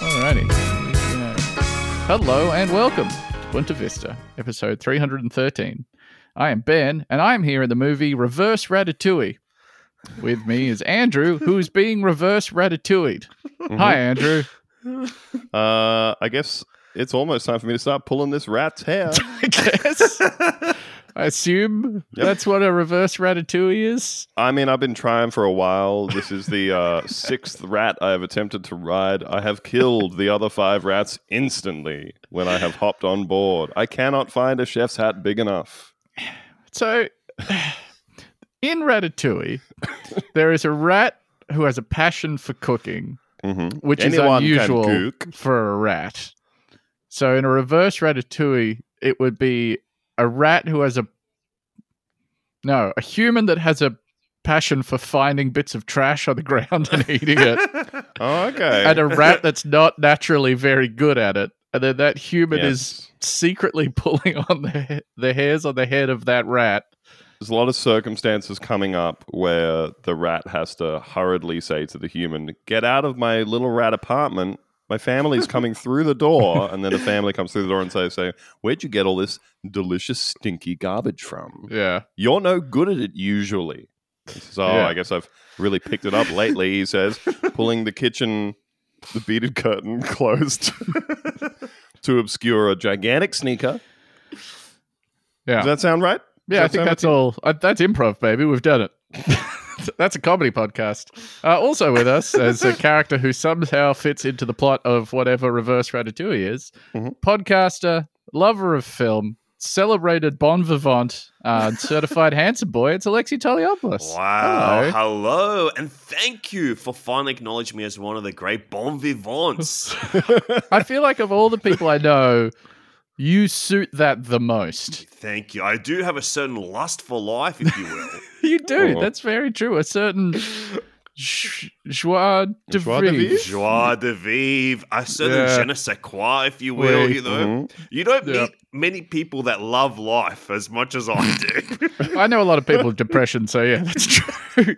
Alrighty. Yeah. Hello and welcome to Boonta Vista, episode 313. I am Ben, and I am here in the movie Reverse Ratatouille. With me is Andrew, who's being reverse ratatouilleed. Hi, Andrew. Uh, I guess it's almost time for me to start pulling this rat's hair. I guess. I assume Yep. that's what a reverse ratatouille is. I mean, I've been trying for a while. This is the uh, sixth rat I have attempted to ride. I have killed the other five rats instantly when I have hopped on board. I cannot find a chef's hat big enough. So, in Ratatouille, there is a rat who has a passion for cooking, hmm which Anyone is unusual for a rat. So, in a reverse Ratatouille, it would be a rat who has a no, a human that has a passion for finding bits of trash on the ground and eating it, Oh, okay. and a rat that's not naturally very good at it. And then that human is secretly pulling on the the hairs on the head of that rat. There's a lot of circumstances coming up where the rat has to hurriedly say to the human, Get out of my little rat apartment. My family's coming through the door. And then the family comes through the door and say, say Where'd you get all this delicious, stinky garbage from? Yeah. You're no good at it usually. He says, Oh, Yeah. I guess I've really picked it up lately, he says, pulling the kitchen, the beaded curtain closed to obscure a gigantic sneaker. Yeah. Does that sound right? Yeah, I think that's all. Uh, that's improv, baby. We've done it. that's a comedy podcast. Uh, also with us as a character who somehow fits into the plot of whatever Reverse Ratatouille is, Mhm. podcaster, lover of film, celebrated bon vivant, uh, certified handsome boy. It's Alexei Toliopoulos. Wow. Hello. Hello. And thank you for finally acknowledging me as one of the great bon vivants. I feel like of all the people I know, you suit that the most. thank you. I do have a certain lust for life, if you will. You do. Oh. That's very true. A certain j- joie de Joie de vivre. vivre? Joie de vivre, a certain Yeah. je ne sais quoi, if you will. Oui. You know, Mhm. you don't Yeah. meet many people that love life as much as I do. I know a lot of people with depression, so yeah, that's true.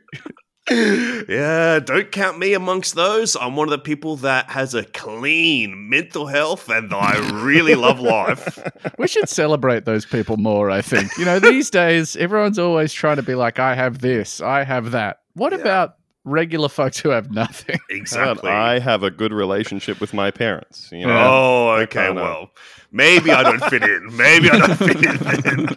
Yeah, don't count me amongst those. I'm one of the people that has a clean mental health, and I really love life. We should celebrate those people more, I think. You know, these days, everyone's always trying to be like, I have this, I have that. What about regular folks who have nothing? How about Exactly. I have a good relationship with my parents. You know, Oh, okay. kinda- Well, maybe I don't fit in. Maybe I don't fit in.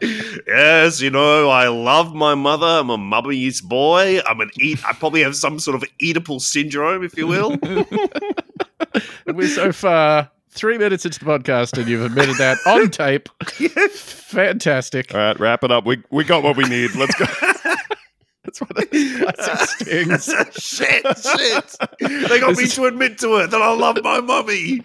Then. yes, you know, I love my mother. I'm a mummy's boy. I'm an eat. I probably have some sort of Oedipal syndrome, if you will. And we're so far three minutes into the podcast, and you've admitted that on tape. Fantastic. All right, wrap it up. We we got what we need. Let's go. That's one of those classic stings. shit, shit. They got me to admit to it that I love my mummy.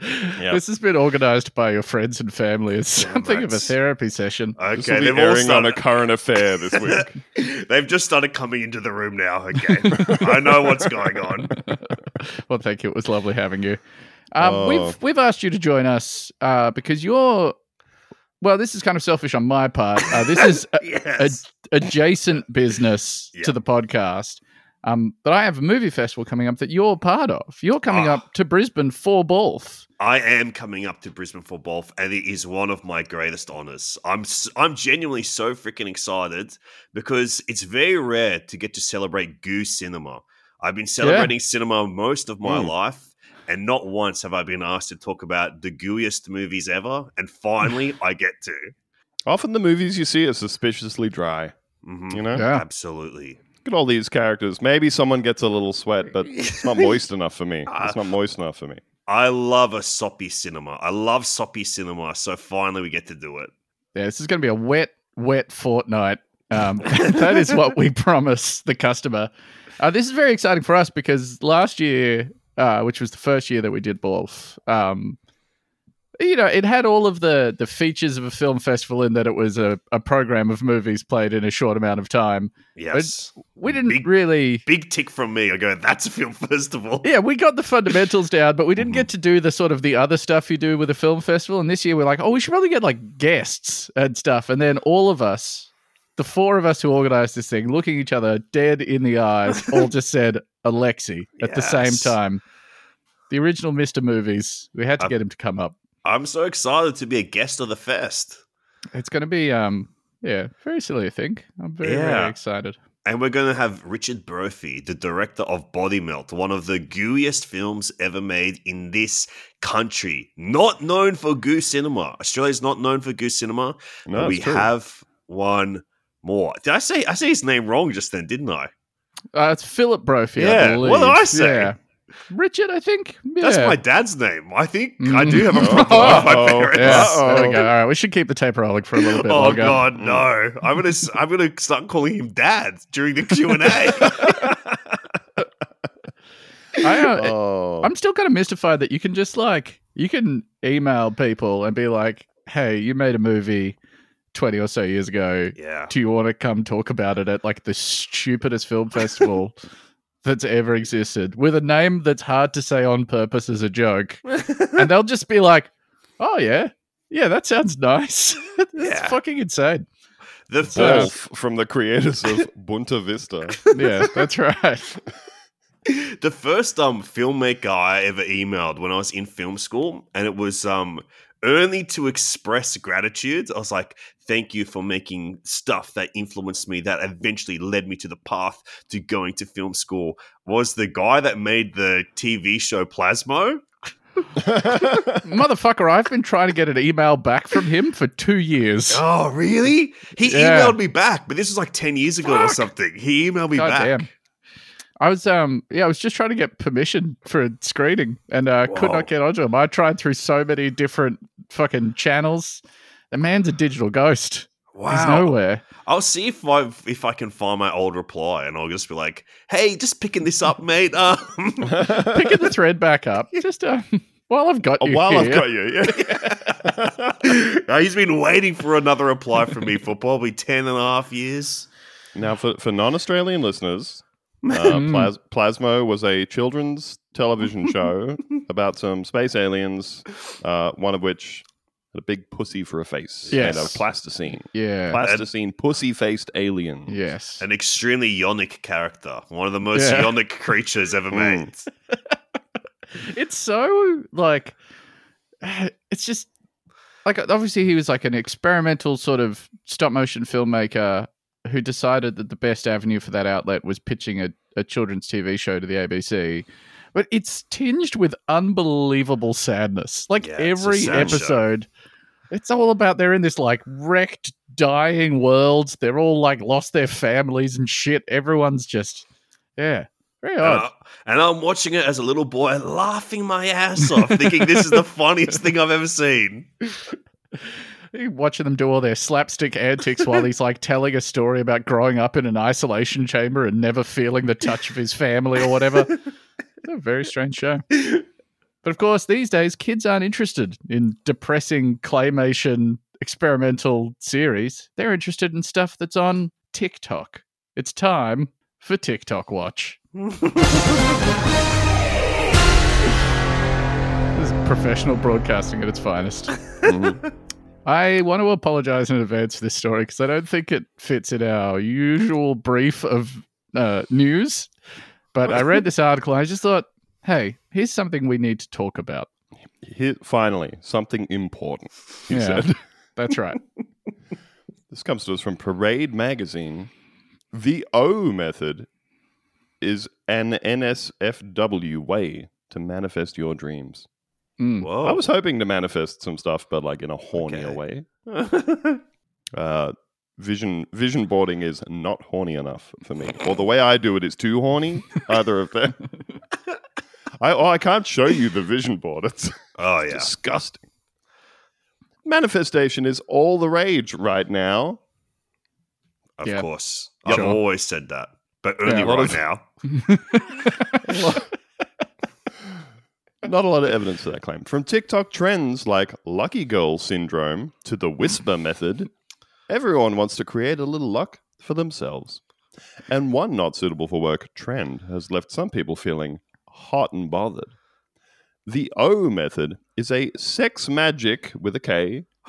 Yeah. This has been organized by your friends and family as something of a therapy session. Okay, all airing on a current affair this week. They've just started coming into the room now. Okay, I know what's going on. well, thank you. It was lovely having you. Um, Oh. We've we've asked you to join us uh, because you're. Well, this is kind of selfish on my part. Uh, this is a, Yes. adjacent business Yeah. to the podcast. Um, but I have a movie festival coming up that you're part of. You're coming Ah. up to Brisbane for both. I am coming up to Brisbane for both, and it is one of my greatest honors. I'm s- I'm genuinely so freaking excited because it's very rare to get to celebrate Goose Cinema. I've been celebrating cinema most of my Mm. life, and not once have I been asked to talk about the gooeyest movies ever. And finally, I get to. Often the movies you see are suspiciously dry. Mhm. You know, Yeah. Absolutely. Look at all these characters. Maybe someone gets a little sweat, but it's not moist enough for me. It's not moist enough for me. I love a soppy cinema. I love soppy cinema. So finally, we get to do it. Yeah, this is going to be a wet, wet fortnight. Um, that is what we promise the customer. Uh, this is very exciting for us because last year, uh, which was the first year that we did both, um, you know, it had all of the the features of a film festival in that it was a, a program of movies played in a short amount of time. Yes. We didn't Big- really. Big tick from me. I go, that's a film festival. Yeah, we got the fundamentals down, but we didn't Mhm. get to do the sort of the other stuff you do with a film festival. And this year we're like, oh, we should probably get like guests and stuff. And then all of us, the four of us who organized this thing, looking each other dead in the eyes, all just said Alexei at the same time. The original Mr. Movies. We had to get him to come up. I'm so excited to be a guest of the fest. It's going to be, um, yeah, very silly. I think. I'm very, Yeah. very excited. And we're going to have Richard Brophy, the director of Body Melt, one of the gooeyest films ever made in this country. Not known for goo cinema. Australia's not known for goo cinema. No, we true. have one more. Did I say I say his name wrong just then, didn't I? Uh, it's Philip Brophy. Yeah, what did I say? Yeah. Richard, I think. That's my dad's name. I think I do have a Mm. problem with my Uh-oh. parents. Yes. Uh-oh. There we go. All right, we should keep the tape rolling for a little bit Oh longer. God, no! I'm gonna s- I'm gonna start calling him Dad during the Q and A. I, uh, Oh. I'm still kind of mystified that you can just like you can email people and be like, "Hey, you made a movie 20 or so years ago. Yeah, Do you want to come talk about it at like the stupidest film festival that's ever existed with a name that's hard to say on purpose as a joke?" and they'll just be like, "Oh yeah, yeah, that sounds nice." it's Yeah. fucking insane. the So- first BORLFF from the creators of Boonta Vista. Yeah, that's right. the first um filmmaker I ever emailed when I was in film school, and it was um only to express gratitude. I was like, "Thank you for making stuff that influenced me, that eventually led me to the path to going to film school." Was the guy that made the TV show Plasmo? Motherfucker, I've been trying to get an email back from him for two years. Oh, really? He Yeah. emailed me back, but this was like ten years ago or something. He emailed me God back. damn. I was um yeah, I was just trying to get permission for a screening and uh could not get onto him. I tried through so many different fucking channels. The man's a digital ghost. Wow. He's nowhere. I'll see if I if I can find my old reply, and I'll just be like, "Hey, just picking this up, mate." Um, Picking the thread back up. Just uh, while I've got Oh, you while I've got you, yeah. He's been waiting for another reply from me for probably 10 and a half years. Now, for, for non Australian listeners, uh, Mm. Plas- Plasmo was a children's television show about some space aliens, uh, one of which had a big pussy for a face Yes. and a plasticine. Yeah. Plasticine, pussy faced alien. yes. An extremely yonic character, one of the most Yeah. yonic creatures ever Mm. made. it's so like it's just like obviously he was like an experimental sort of stop motion filmmaker who decided that the best avenue for that outlet was pitching a, a children's TV show to the ABC. But it's tinged with unbelievable sadness. Like Yeah, it's every show. episode, it's all about they're in this like wrecked, dying world. They're all like lost their families and shit. Everyone's just, yeah, very odd. And I'm watching it as a little boy, laughing my ass off, thinking this is the funniest thing I've ever seen. Watching them do all their slapstick antics while he's like telling a story about growing up in an isolation chamber and never feeling the touch of his family or whatever. It's a very strange show. But of course, these days, kids aren't interested in depressing claymation experimental series. They're interested in stuff that's on TikTok. It's time for TikTok Watch. This is professional broadcasting at its finest. Mm-hmm. I want to apologize in advance for this story because I don't think it fits in our usual brief of uh, news. But I read this article and I just thought, hey, here's something we need to talk about. Here, finally, something important, he Yeah. said. That's right. This comes to us from Parade Magazine. The O method is an NSFW way to manifest your dreams. Mm. Whoa. I was hoping to manifest some stuff, but like in a hornier Okay. way. Uh, vision vision boarding is not horny enough for me, or the way I do it is too horny. Either of them. I oh, I can't show you the vision board. It's oh, yeah. disgusting. Manifestation is all the rage right now. Of Yeah. course. Yep. I've Sure. always said that, but only Yeah, right of- now. Not a lot of evidence for that claim. From TikTok trends like lucky girl syndrome to the whisper method, everyone wants to create a little luck for themselves. And one not suitable for work trend has left some people feeling hot and bothered. The O method is a sex magic with a K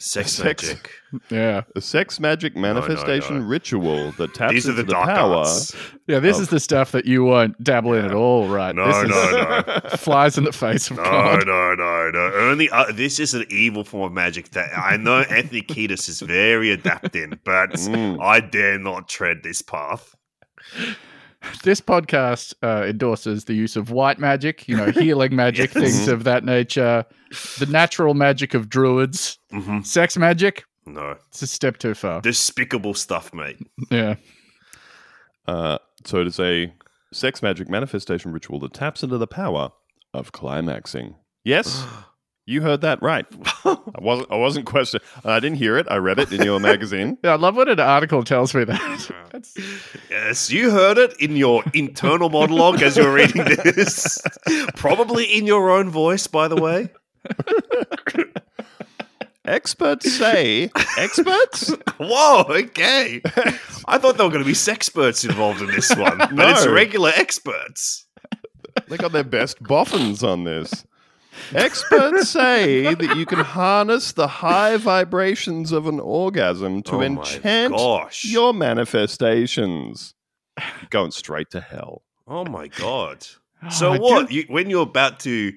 Sex, Sex- magic. Yeah. A sex magic manifestation no. ritual that taps These are into the the, dark power. arts. Yeah, this Oh. is the stuff that you won't dabble in at all, right? No, this is no, no. flies in the face of No, God. no, no, no. Only uh, this is an evil form of magic that I know Anthony Kiedis is very adept in, but Mm. I dare not tread this path. This podcast uh, endorses the use of white magic, you know, healing magic, Yes. things of that nature, the natural magic of druids, hmm sex magic. No, It's a step too far. despicable stuff, mate. Yeah. Uh, so it is a sex magic manifestation ritual that taps into the power of climaxing. Yes, you heard that right. I wasn't. I wasn't questioning. I didn't hear it. I read it in your magazine. Yeah, I love when an article tells me that. That's, Yes, you heard it in your internal monologue as you were reading this. Probably in your own voice, by the way. Experts say. Experts? Whoa, okay. I thought there were going to be sex sexperts involved in this one, but it's regular experts. They got their best boffins on this. Experts say that you can harness the high vibrations of an orgasm to Oh enchant gosh. your manifestations. Going straight to hell. Oh my god. So Oh, what? You, when you're about to,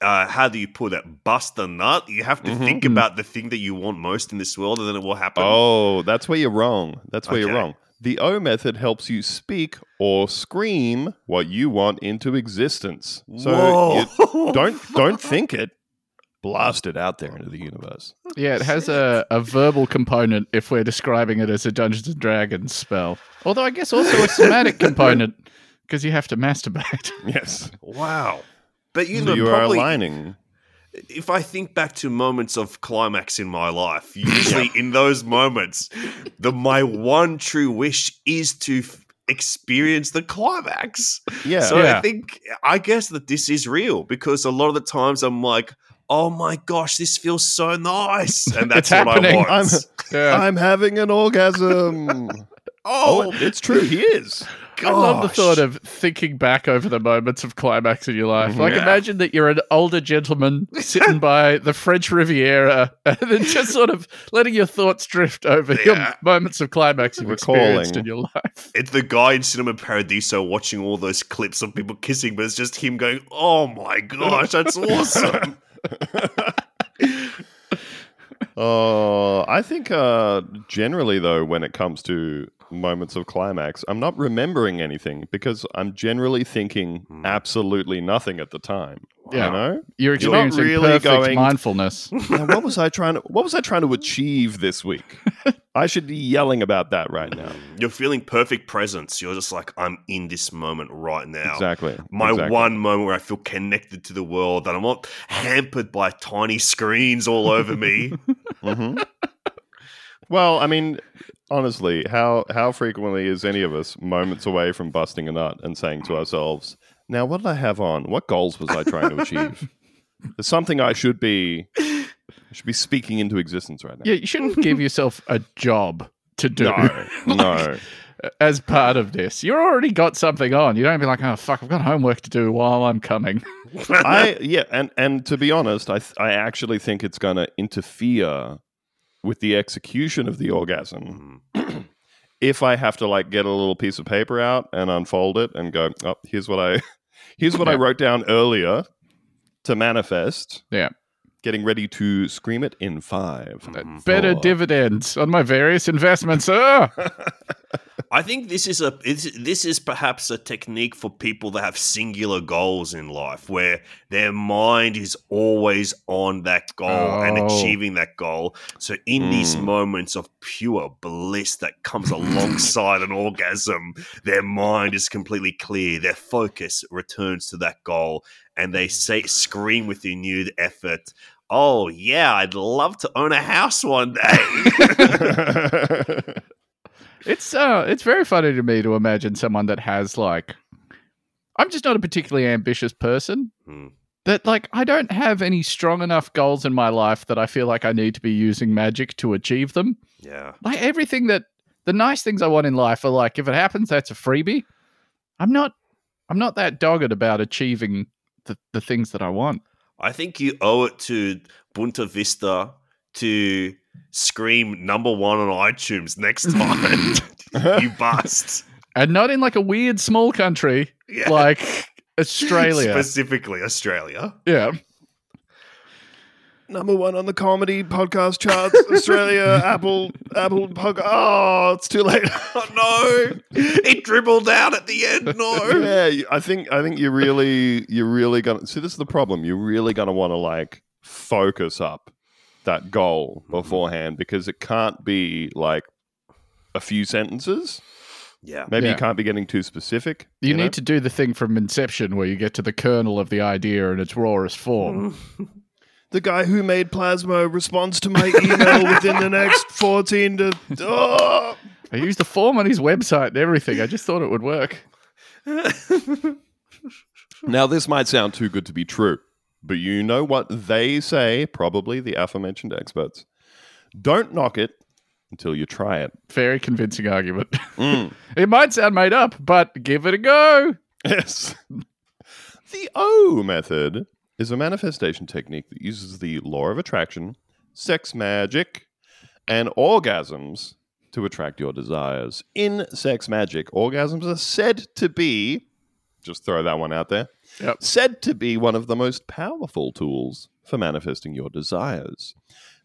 uh, how do you put it? Bust a nut. You have to Mhm. think about the thing that you want most in this world, and then it will happen. Oh, that's where you're wrong. That's where you're wrong. The O method helps you speak or scream what you want into existence. So you don't don't think it. Blast it out there into the universe. yeah, it has a, a verbal component if we're describing it as a Dungeons and Dragons spell. Although I guess also a somatic component because you have to masturbate. Yes. Wow. But you so know, you are probably aligning. If I think back to moments of climax in my life, usually in those moments, the my one true wish is to f- experience the climax. Yeah. So Yeah. I think I guess that this is real because a lot of the times I'm like, oh my gosh, this feels so nice, and that's what happening. I want. I'm Yeah. I'm having an orgasm. Oh, oh, it's true. He is. I love the thought of thinking back over the moments of climax in your life. Like, Yeah. imagine that you're an older gentleman sitting by the French Riviera and then just sort of letting your thoughts drift over your moments of climax you've Recalling. experienced in your life. It's the guy in Cinema Paradiso watching all those clips of people kissing, but it's just him going, "Oh my gosh, that's awesome!" Oh, I think uh, generally though, when it comes to moments of climax, I'm not remembering anything because I'm generally thinking Hmm. absolutely nothing at the time. Yeah. You know, You're You're experiencing really perfect going- mindfulness. Now, what was I trying to? What was I trying to achieve this week? I should be yelling about that right now. You're feeling perfect presence. You're just like, "I'm in this moment right now." Exactly. My exactly. one moment where I feel connected to the world, that I'm not hampered by tiny screens all over me. Mhm. well, I mean, honestly, how how frequently is any of us moments away from busting a nut and saying to ourselves, "Now, what did I have on? What goals was I trying to achieve? There's something I should be I should be speaking into existence right now." Yeah, you shouldn't give yourself a job to do No, no. as part of this. You've already got something on. You don't be like, oh, fuck, I've got homework to do while I'm coming. I yeah, and and to be honest, I th- I actually think it's going to interfere with the execution of the orgasm. if I have to like get a little piece of paper out and unfold it and go, oh, here's what I here's what I wrote down earlier to manifest. Yeah. Getting ready to scream it in five. Mhm. Better four. dividends on my various investments. Ah! I think this is a this is perhaps a technique for people that have singular goals in life, where their mind is always on that goal and Oh. achieving that goal. So in these Mm. moments of pure bliss that comes alongside an orgasm, their mind is completely clear. Their focus returns to that goal, and they say scream with renewed effort. Oh yeah, I'd love to own a house one day. It's uh it's very funny to me to imagine someone that has like I'm just not a particularly ambitious person. Hmm. That like I don't have any strong enough goals in my life that I feel like I need to be using magic to achieve them. yeah. Like everything that the nice things I want in life are like if it happens that's a freebie. I'm not I'm not that dogged about achieving the, the things that I want. I think you owe it to Boonta Vista to scream number one on iTunes next time, you bust. And not in like a weird small country Yeah. like Australia. Specifically Australia. yeah. Number one on the comedy podcast charts, Australia, Apple, Apple podcast. Oh, it's too late. Oh no! It dribbled out at the end. No. yeah, I think I think you're really you're really gonna see. This is the problem. You're really gonna want to like focus up that goal mm-hmm. beforehand because it can't be like a few sentences. Yeah. Maybe Yeah. you can't be getting too specific. You, know? need to do the thing from Inception where you get to the kernel of the idea in its rawest form. Mm. the guy who made Plasmo responds to my email within the next 14 to. Oh! I used the form on his website and everything. I just thought it would work. Now, this might sound too good to be true, but you know what they say, probably the aforementioned experts. Don't knock it until you try it. Very convincing argument. Mm. it might sound made up, but give it a go. Yes. The O method is a manifestation technique that uses the law of attraction, sex magic, and orgasms to attract your desires. In sex magic, orgasms are said to be, just throw that one out there, Yep. said to be one of the most powerful tools for manifesting your desires.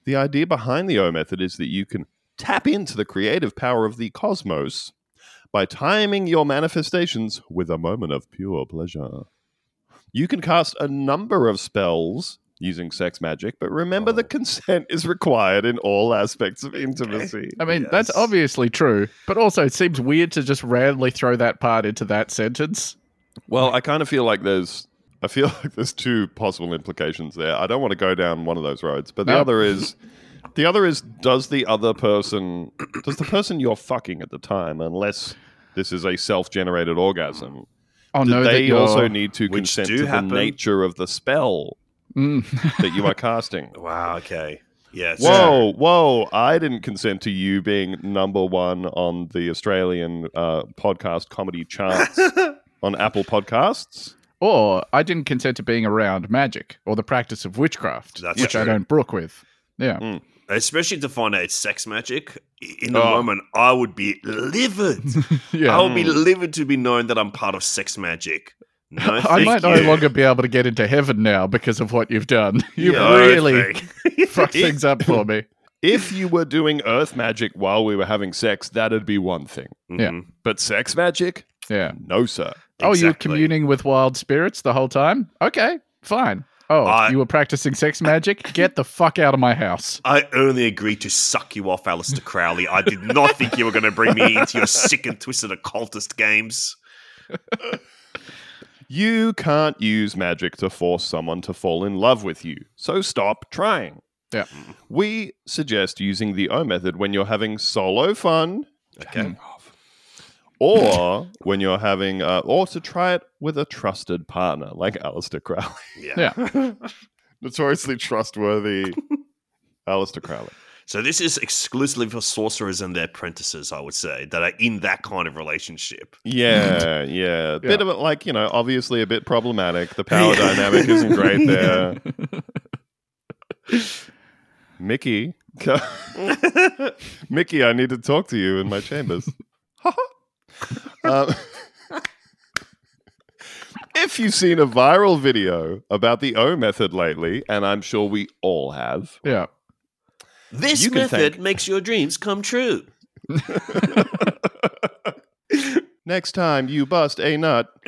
The idea behind the O method is that you can tap into the creative power of the cosmos by timing your manifestations with a moment of pure pleasure. You can cast a number of spells using sex magic, but remember Oh. that consent is required in all aspects of intimacy. I mean, that's obviously true, but also it seems weird to just randomly throw that part into that sentence. Well, I kind of feel like there's I feel like there's two possible implications there. I don't want to go down one of those roads, but the No. other is the other is does the other person does the person you're fucking at the time, unless this is a self-generated orgasm, Oh no, they also need to consent to happen. the nature of the spell Mm. that you are casting? Wow. Okay. Yes. Whoa, whoa! I didn't consent to you being number one on the Australian uh, podcast comedy charts on Apple Podcasts. Or I didn't consent to being around magic or the practice of witchcraft, That's which I don't brook with. Yeah. Especially to find out it's sex magic. In the Oh. moment, I would be livid. Yeah. I would be livid to be known that I'm part of sex magic. No, I thank might no longer be able to get into heaven now because of what you've done. You've No, really thank- fucked things up for me. if you were doing earth magic while we were having sex, that'd be one thing. Yeah. Mhm. But sex magic? Yeah. No, sir. Oh, you were communing with wild spirits the whole time? Okay, fine. Oh, I- you were practicing sex magic? Get the fuck out of my house. I only agreed to suck you off, Aleister Crowley. I did not think you were going to bring me into your sick and twisted occultist games. You can't use magic to force someone to fall in love with you, so stop trying. Yeah. We suggest using the O method when you're having solo fun, Okay. Or when you're having, uh, or to try it with a trusted partner like Aleister Crowley. Yeah. Yeah. Notoriously trustworthy Aleister Crowley. So this is exclusively for sorcerers and their apprentices, I would say, that are in that kind of relationship. Yeah, yeah. Bit Yeah. of it, like, you know, obviously a bit problematic. The power dynamic isn't great there. Mickey. Mickey, I need to talk to you in my chambers. um, if you've seen a viral video about the O method lately, and I'm sure we all have, Yeah. This You can method thank- makes your dreams come true. next time you bust a nut,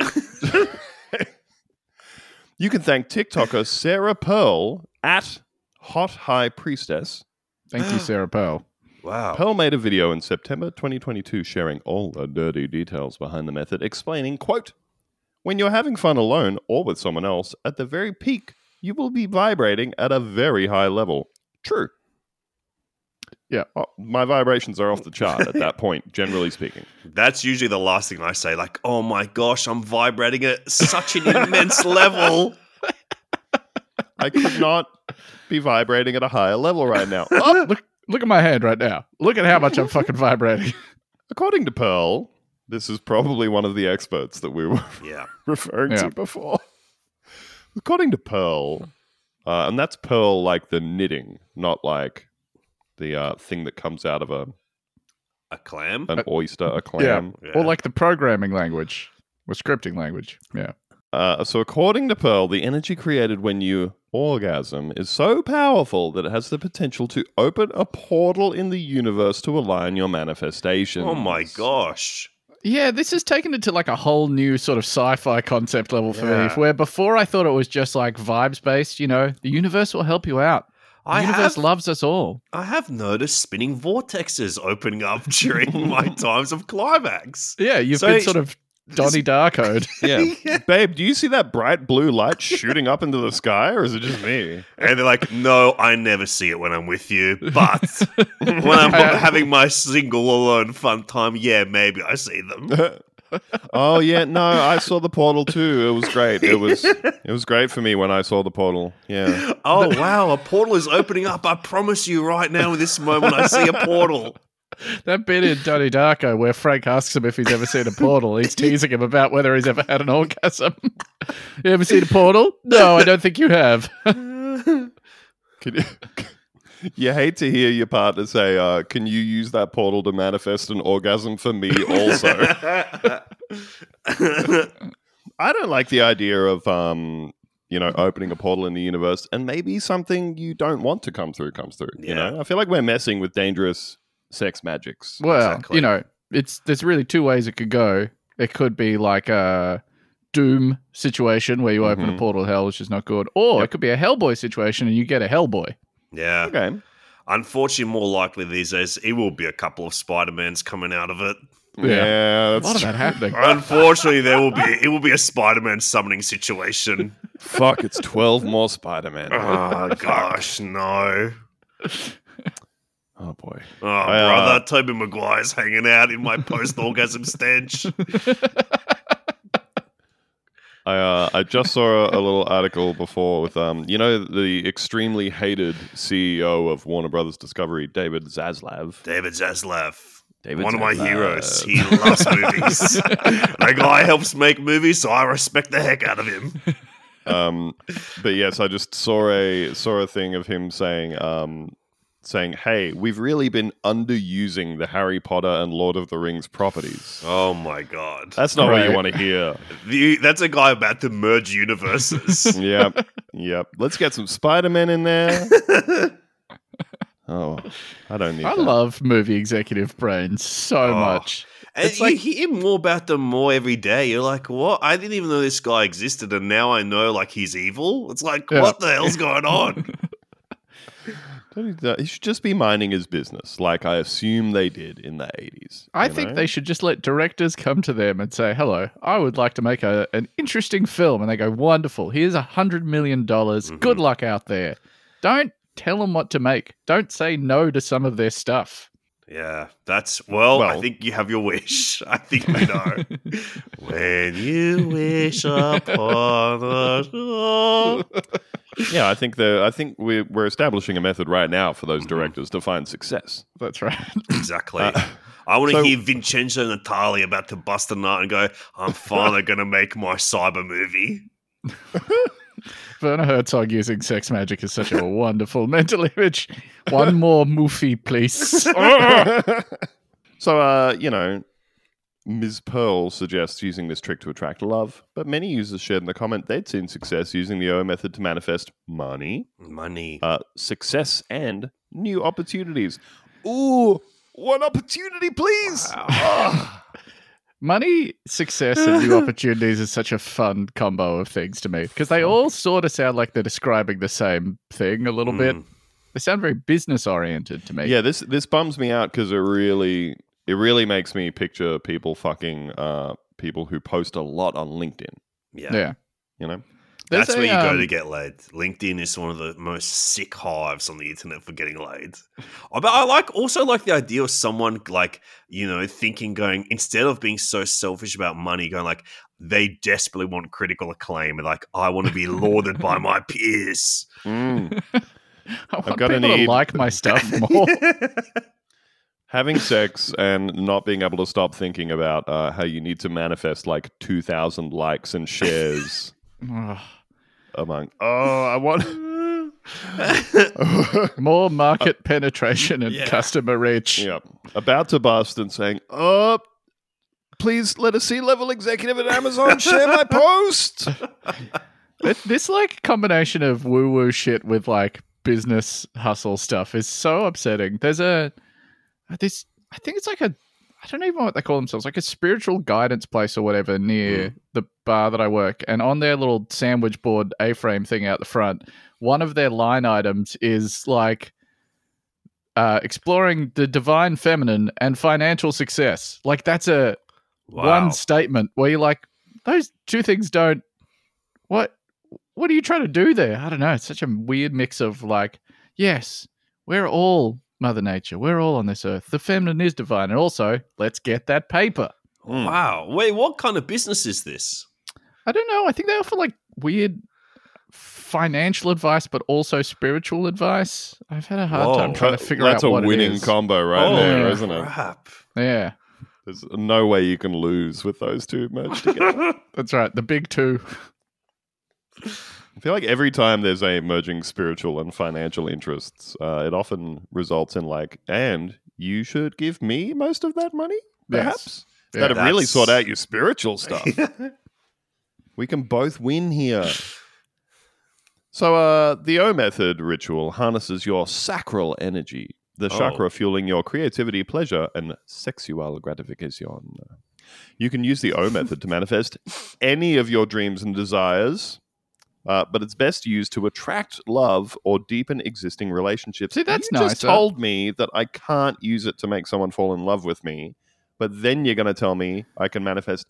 you can thank TikToker Sarah Pearl at Hot High Priestess. Thank you, Sarah Pearl. Wow. Pearl made a video in September 2022 sharing all the dirty details behind the method, explaining, quote, when you're having fun alone or with someone else, at the very peak, you will be vibrating at a very high level. True. Yeah. Oh, my vibrations are off the chart at that point, generally speaking. That's usually the last thing I say. Like, oh my gosh, I'm vibrating at such an immense level. I could not be vibrating at a higher level right now. Oh, Look look at my hand right now. Look at how much I'm fucking vibrating. according to Pearl, this is probably one of the experts that we were Yeah. referring Yeah. to before. According to Pearl, uh, and that's Pearl like the knitting, not like the uh, thing that comes out of a A clam. an oyster, a clam. Yeah. Or like the programming language or scripting language. Yeah. Uh, so, according to Pearl, the energy created when you orgasm is so powerful that it has the potential to open a portal in the universe to align your manifestation. Oh my gosh. Yeah, this has taken it to like a whole new sort of sci-fi concept level for me. Where before I thought it was just like vibes based, you know, the universe will help you out. The I universe have, loves us all. I have noticed spinning vortexes opening up during my times of climax. Yeah, you've So been it's- sort of Donnie Darkoed. Yeah. Babe, do you see that bright blue light shooting up into the sky, or is it just me? And they're like, no, I never see it when I'm with you. But when I'm having my single alone fun time, yeah, maybe I see them. oh yeah, no, I saw the portal too. It was great. It was it was great for me when I saw the portal. Yeah. Oh, wow, a portal is opening up. I promise you right now in this moment, I see a portal. That bit in Donnie Darko where Frank asks him if he's ever seen a portal. He's teasing him about whether he's ever had an orgasm. you ever seen a portal? No, I don't think you have. Can you, you hate to hear your partner say, uh, "Can you use that portal to manifest an orgasm for me also?" I don't like the idea of um, you know, opening a portal in the universe and maybe something you don't want to come through comes through. You know, I feel like we're messing with dangerous sex magics. Well, Exactly. you know, it's there's really two ways it could go. It could be like a Doom situation where you open a Mhm. portal to hell, which is not good, or Yep. it could be a Hellboy situation and you get a Hellboy. yeah. Okay. Unfortunately, more likely these days, it will be a couple of Spider-Mans coming out of it. Yeah. Yeah, A that's lot of that happening. Unfortunately, there will be it will be a Spider-Man summoning situation. fuck. It's twelve more Spider-Man. Oh gosh, no. Oh boy. Oh, uh, brother, Tobey Maguire's hanging out in my post-orgasm stench. I uh, I just saw a, a little article before with um you know the extremely hated CEO of Warner Brothers Discovery, David Zaslav. David Zaslav. David One of my heroes. He loves movies. that guy helps make movies, so I respect the heck out of him. um, but yes, I just saw a saw a thing of him saying um saying, "Hey, we've really been underusing the Harry Potter and Lord of the Rings properties." Oh my god. That's not what you want to hear. The- that's a guy about to merge universes. yep, yep. Let's get some Spider Man in there. Oh, I don't need. I that. love movie executive brains so Oh. much. And It's you like- hear more about them more every day. You're like, what? I didn't even know this guy existed, and now I know like he's evil. It's like, Yeah. what the hell's going on? Don't need that. He should just be minding his business, like I assume they did in the eighties. I think they should just let directors come to them and say, "Hello, I would like to make a, an interesting film," and they go, "Wonderful! Here's a hundred million dollars. Mhm. Good luck out there." Don't tell them what to make. Don't say no to some of their stuff. yeah, that's well, I think you have your wish. I think we know. when you wish upon a star. Yeah, I think the I think we're we're establishing a method right now for those Mhm. directors to find success. That's right. Exactly. Uh, I want to so- hear Vincenzo Natali about to bust a nut and go, I'm finally going to make my cyber movie. Werner Herzog using sex magic is such a wonderful mental image. One more movie, please. so, uh, you know, Ms. Pearl suggests using this trick to attract love, but many users shared in the comment they'd seen success using the O method to manifest money, Money. uh, success, and new opportunities. Ooh, one opportunity, please. Ah. Money, success, and new opportunities is such a fun combo of things to me because they all sort of sound like they're describing the same thing a little bit. Mm. They sound very business oriented to me. Yeah, this this bums me out because it really it really makes me picture people fucking uh, people who post a lot on LinkedIn. Yeah. Yeah. You know, There's That's a, where you go um, to get laid. LinkedIn is one of the most sick hives on the internet for getting laid. But I like also like the idea of someone like, you know, thinking going instead of being so selfish about money, going like they desperately want critical acclaim and like I want to be lauded by my peers. Mm. I want gotta people need- to like my stuff more. having sex and not being able to stop thinking about uh, how you need to manifest like two thousand likes and shares among. Oh, I want. More market penetration and Yeah. customer reach. Yep. About to bust and saying, "Oh, please let a C-level executive at Amazon share my post." It- this like combination of woo woo shit with like business hustle stuff is so upsetting. There's a this I think it's like a I don't even know what they call themselves, like a spiritual guidance place or whatever near the bar that I work. And on their little sandwich board A frame thing out the front, one of their line items is like uh, exploring the divine feminine and financial success. Like that's a Wow. one statement where you're like, those two things don't. What? What are you trying to do there? I don't know. It's such a weird mix of like, yes, we're all Mother Nature. We're all on this earth. The feminine is divine, and also let's get that paper. Hmm. Wow. Wait, what kind of business is this? I don't know. I think they offer like weird financial advice, but also spiritual advice. I've had a hard Whoa. time trying to figure That's out a what it winning is. combo right Oh, there, yeah. isn't it? Crap. yeah, There's no way you can lose with those two merged together. that's right. The big two. I feel like every time there's a merging spiritual and financial interests, uh, it often results in like, and you should give me most of that money, Yes. perhaps. Yeah. That'd really sort out your spiritual stuff. we can both win here. So, uh, the O method ritual harnesses your sacral energy, the Oh. chakra fueling your creativity, pleasure, and sexual gratification. You can use the O method to manifest any of your dreams and desires, uh, but it's best used to attract love or deepen existing relationships. See, that's you just told me that I can't use it to make someone fall in love with me, but then you're going to tell me I can manifest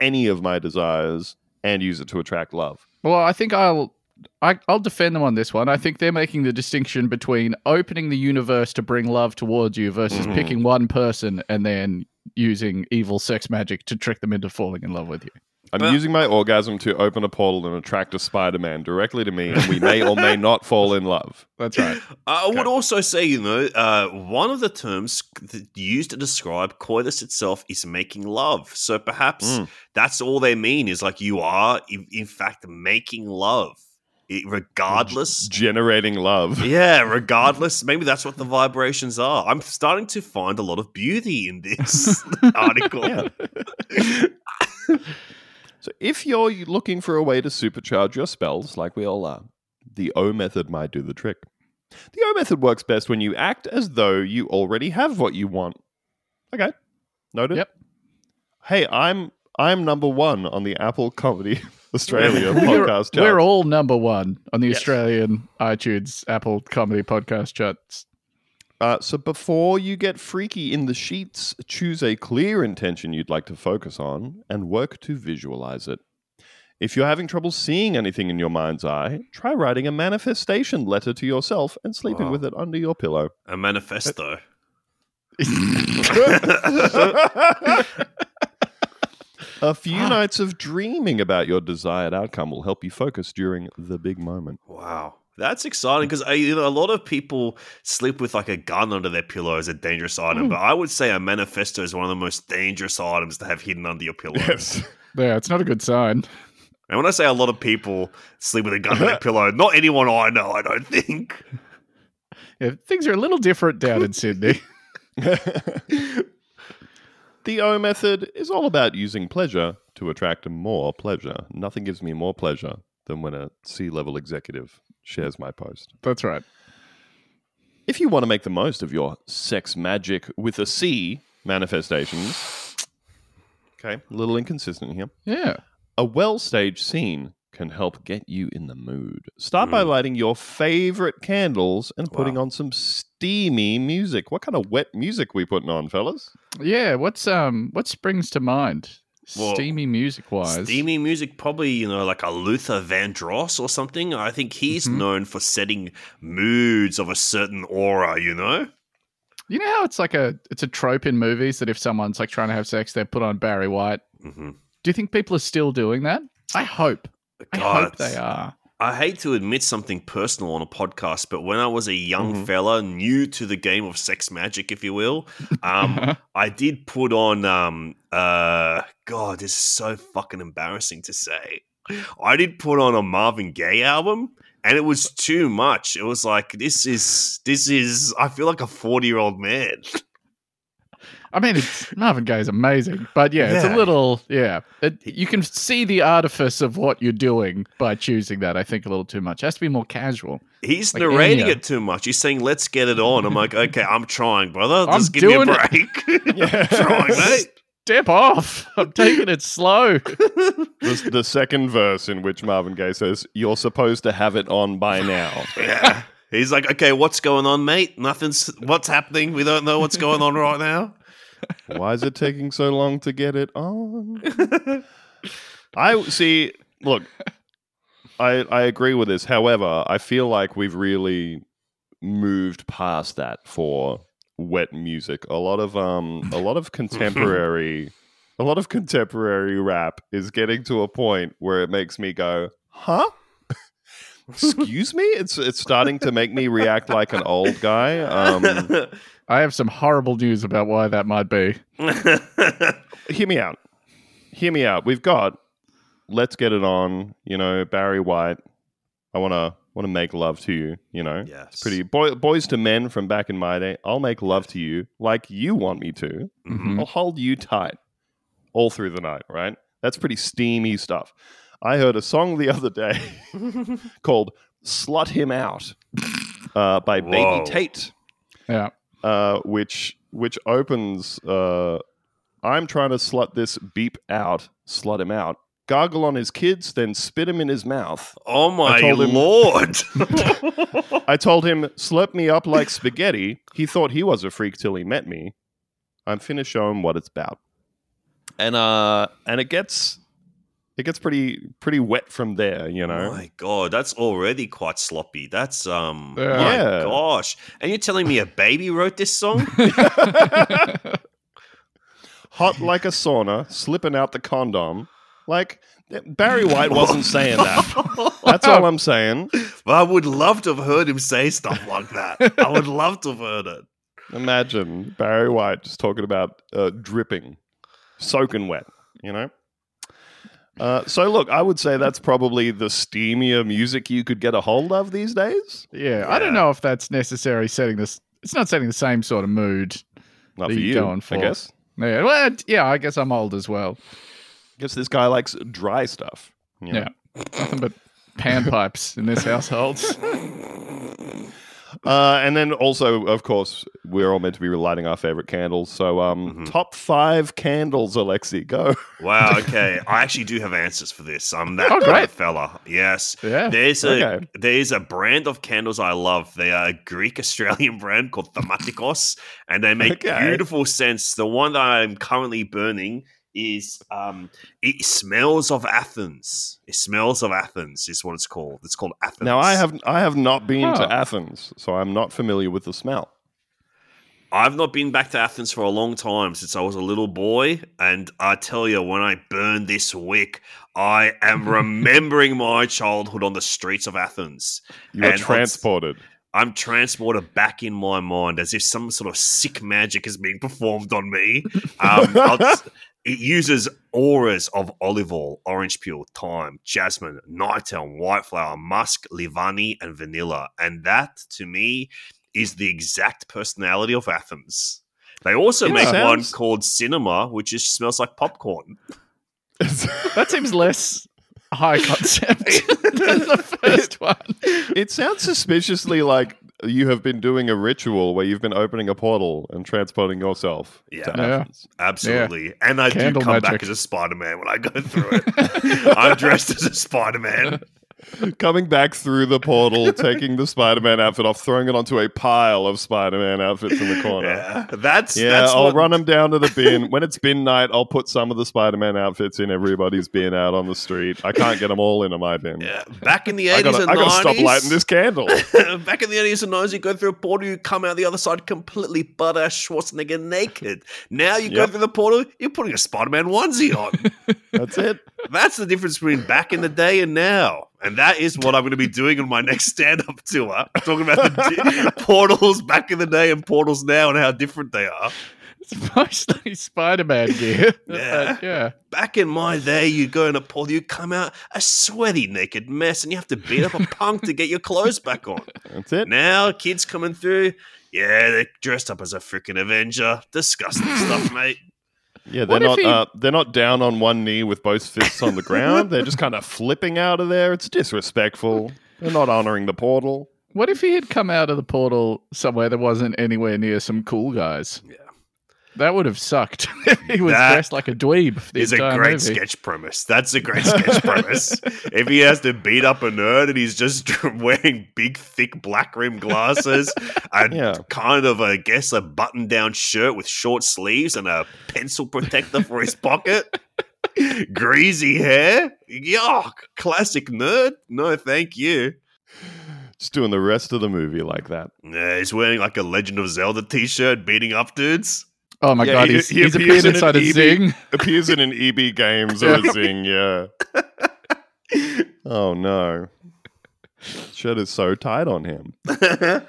any of my desires and use it to attract love. Well, I think I'll I, I'll defend them on this one. I think they're making the distinction between opening the universe to bring love towards you versus Mhm. picking one person and then using evil sex magic to trick them into falling in love with you. I'm But- using my orgasm to open a portal and attract a Spider Man directly to me, and we may or may not fall in love. That's right. I would also say, you know, uh, one of the terms that used to describe coitus itself is making love. So perhaps Mm. that's all they mean is like you are, in, in fact, making love, it, regardless. Generating love. Yeah, regardless. Maybe that's what the vibrations are. I'm starting to find a lot of beauty in this article. Yeah. So, if you're looking for a way to supercharge your spells, like we all are, the O method might do the trick. The O method works best when you act as though you already have what you want. Okay, noted. Yep. Hey, I'm I'm number one on the Apple Comedy Australia we're, podcast chart. we're all number one on the Yes. Australian iTunes Apple Comedy Podcast charts. Uh, so before you get freaky in the sheets, choose a clear intention you'd like to focus on and work to visualize it. If you're having trouble seeing anything in your mind's eye, try writing a manifestation letter to yourself and sleeping Wow. with it under your pillow. A manifesto. a few nights of dreaming about your desired outcome will help you focus during the big moment. Wow. That's exciting because uh, you know a lot of people sleep with like a gun under their pillow as a dangerous item, hmm. but I would say a manifesto is one of the most dangerous items to have hidden under your pillow. Yes. Yeah, it's not a good sign. And when I say a lot of people sleep with a gun under their pillow, not anyone I know, I don't think. Yeah, things are a little different down in Sydney. the O method is all about using pleasure to attract more pleasure. Nothing gives me more pleasure than when a C level executive shares my post. That's right. If you want to make the most of your sex magic with a C manifestations, okay, a little inconsistent here. Yeah. A well staged scene can help get you in the mood. Start by Mm. lighting your favorite candles and putting on some steamy music. What kind of wet music we putting on, fellas? Yeah. What's um what springs to mind? Well, Steamy music wise. Steamy music, probably, you know, like a Luther Vandross or something. I think he's Mhm. known for setting moods of a certain aura, you know? You know how it's like a it's a trope in movies that if someone's like trying to have sex, they put on Barry White. Mm-hmm. Do you think people are still doing that? I hope. I hope they are. I hate to admit something personal on a podcast, but when I was a young Mhm. fella, new to the game of sex magic, if you will, um, I did put on. Um, uh, God, this is so fucking embarrassing to say. I did put on a Marvin Gaye album, and it was too much. It was like this is this is. I feel like a forty year old man. I mean, it's, Marvin Gaye is amazing, but yeah, it's a little yeah. It, you can see the artifice of what you're doing by choosing that. I think a little too much. It has to be more casual. He's Like narrating Enya. Uh, it too much. He's saying, "Let's get it on." I'm like, "Okay, I'm trying, brother. I'm Just give me a break." Yeah. I'm trying, mate. Step off. I'm taking it slow. the, the second verse in which Marvin Gaye says, "You're supposed to have it on by now." Yeah. He's like, "Okay, what's going on, mate? Nothing's. What's happening? We don't know what's going on right now." Why is it taking so long to get it on? I see. Look, I I agree with this. However, I feel like we've really moved past that for wet music. A lot of um, a lot of contemporary, a lot of contemporary rap is getting to a point where it makes me go, "Huh." Excuse me. It's it's starting to make me react like an old guy. Um, I have some horrible news about why that might be. hear me out. Hear me out. We've got let's get it on. You know, Barry White. I want to want to make love to you. You know, yes, it's pretty boy, boys to men from back in my day. I'll make love to you like you want me to. Mhm. I'll hold you tight all through the night. Right? That's pretty steamy stuff. I heard a song the other day called "Slut Him Out" uh, by Whoa. Baby Tate Yeah. Uh, which which opens. Uh, I'm trying to slut this beep out, slut him out, gargle on his kids, then spit him in his mouth. Oh my told him- lord! I told him, slurp me up like spaghetti. He thought he was a freak till he met me. I'm finna show him what it's about. And uh, and it gets it gets pretty pretty wet from there, you know. My God, that's already quite sloppy. That's um, Yeah. my Yeah. gosh. And you're telling me a baby wrote this song? Hot like a sauna, slipping out the condom. Like Barry White wasn't saying that. That's all I'm saying. But I would love to have heard him say stuff like that. I would love to have heard it. Imagine Barry White just talking about uh, dripping, soaking wet, you know? Uh, so, look, I would say that's probably the steamier music you could get a hold of these days. yeah. I don't know if that's necessary setting this. It's not setting the same sort of mood. Not That for you're you, going for. I guess. Yeah. Well, yeah. I guess I'm old as well. guess this guy likes dry stuff. you know? Yeah. Nothing but panpipes in this household. Uh, and then also, of course, we're all meant to be relighting our favorite candles. So, um, Mhm. top five candles, Alexei, go. Wow, okay. I actually do have answers for this. I'm that Oh, great. fella. Yes. Yeah. There's a Okay. there's a brand of candles I love. They are a Greek Australian brand called Thematikos, and they make Okay. beautiful scents. The one that I'm currently burning is um it smells of Athens. It smells of Athens is what it's called. It's called Athens. Now, I have I have not been Oh. to Athens, so I'm not familiar with the smell. I've not been back to Athens for a long time since I was a little boy, and I tell you, when I burn this wick, I am remembering my childhood on the streets of Athens. You are And transported. I'm transported back in my mind as if some sort of sick magic is being performed on me. Um, I'll t- it uses auras of olive oil, orange peel, thyme, jasmine, nightel, white flower, musk, livani, and vanilla. And that, to me, is the exact personality of Athens. They also It make one called Cinema, which just smells like popcorn. That seems less high concept than the first one. It sounds suspiciously like you have been doing a ritual where you've been opening a portal and transporting yourself Yeah. to Yeah. Athens. Absolutely. And I Candle do come back as a Spider Man when I go through it. I'm dressed as a Spider Man. Coming back through the portal, taking the Spider-Man outfit off, throwing it onto a pile of Spider-Man outfits in the corner. Yeah, that's Yeah, that's I'll what, run them down to the bin. When it's bin night, I'll put some of the Spider-Man outfits in everybody's bin out on the street. I can't get them all into my bin. Yeah, back in the eighties and I gotta stop lighting this candle. back in the eighties and nineties, you go through a portal, you come out the other side completely butter Schwarzenegger naked. Now you go through the portal, you're putting a Spider-Man onesie on. That's it. That's the difference between back in the day and now. And that is what I'm going to be doing on my next stand-up tour. Talking about the di- portals back in the day and portals now and how different they are. It's mostly Spider-Man gear. Yeah. But, yeah. Back in my day, you go in a portal, you come out a sweaty, naked mess, and you have to beat up a punk to get your clothes back on. That's it. Now, kids coming through, yeah, they're dressed up as a freaking Avenger. Disgusting stuff, mate. Yeah, they're not he- uh, they're not down on one knee with both fists on the ground. They're just kind of flipping out of there. It's disrespectful. They're not honoring the portal. What if he had come out of the portal somewhere that wasn't anywhere near some cool guys? That would have sucked. he was That dressed like a dweeb. It's a great movie. sketch premise. That's a great sketch premise. If he has to beat up a nerd and he's just wearing big, thick black rim glasses and Yeah. kind of, I guess, a button down shirt with short sleeves and a pencil protector for his pocket, greasy hair. Yuck. Classic nerd. No, thank you. Just doing the rest of the movie like that. Yeah, he's wearing like a Legend of Zelda t shirt, beating up dudes. Oh my Yeah, god, he- he's, he he's appears appeared in inside a EB. Zing. Appears in an EB Games or a Zing, yeah. Oh no. Shirt is so tight on him.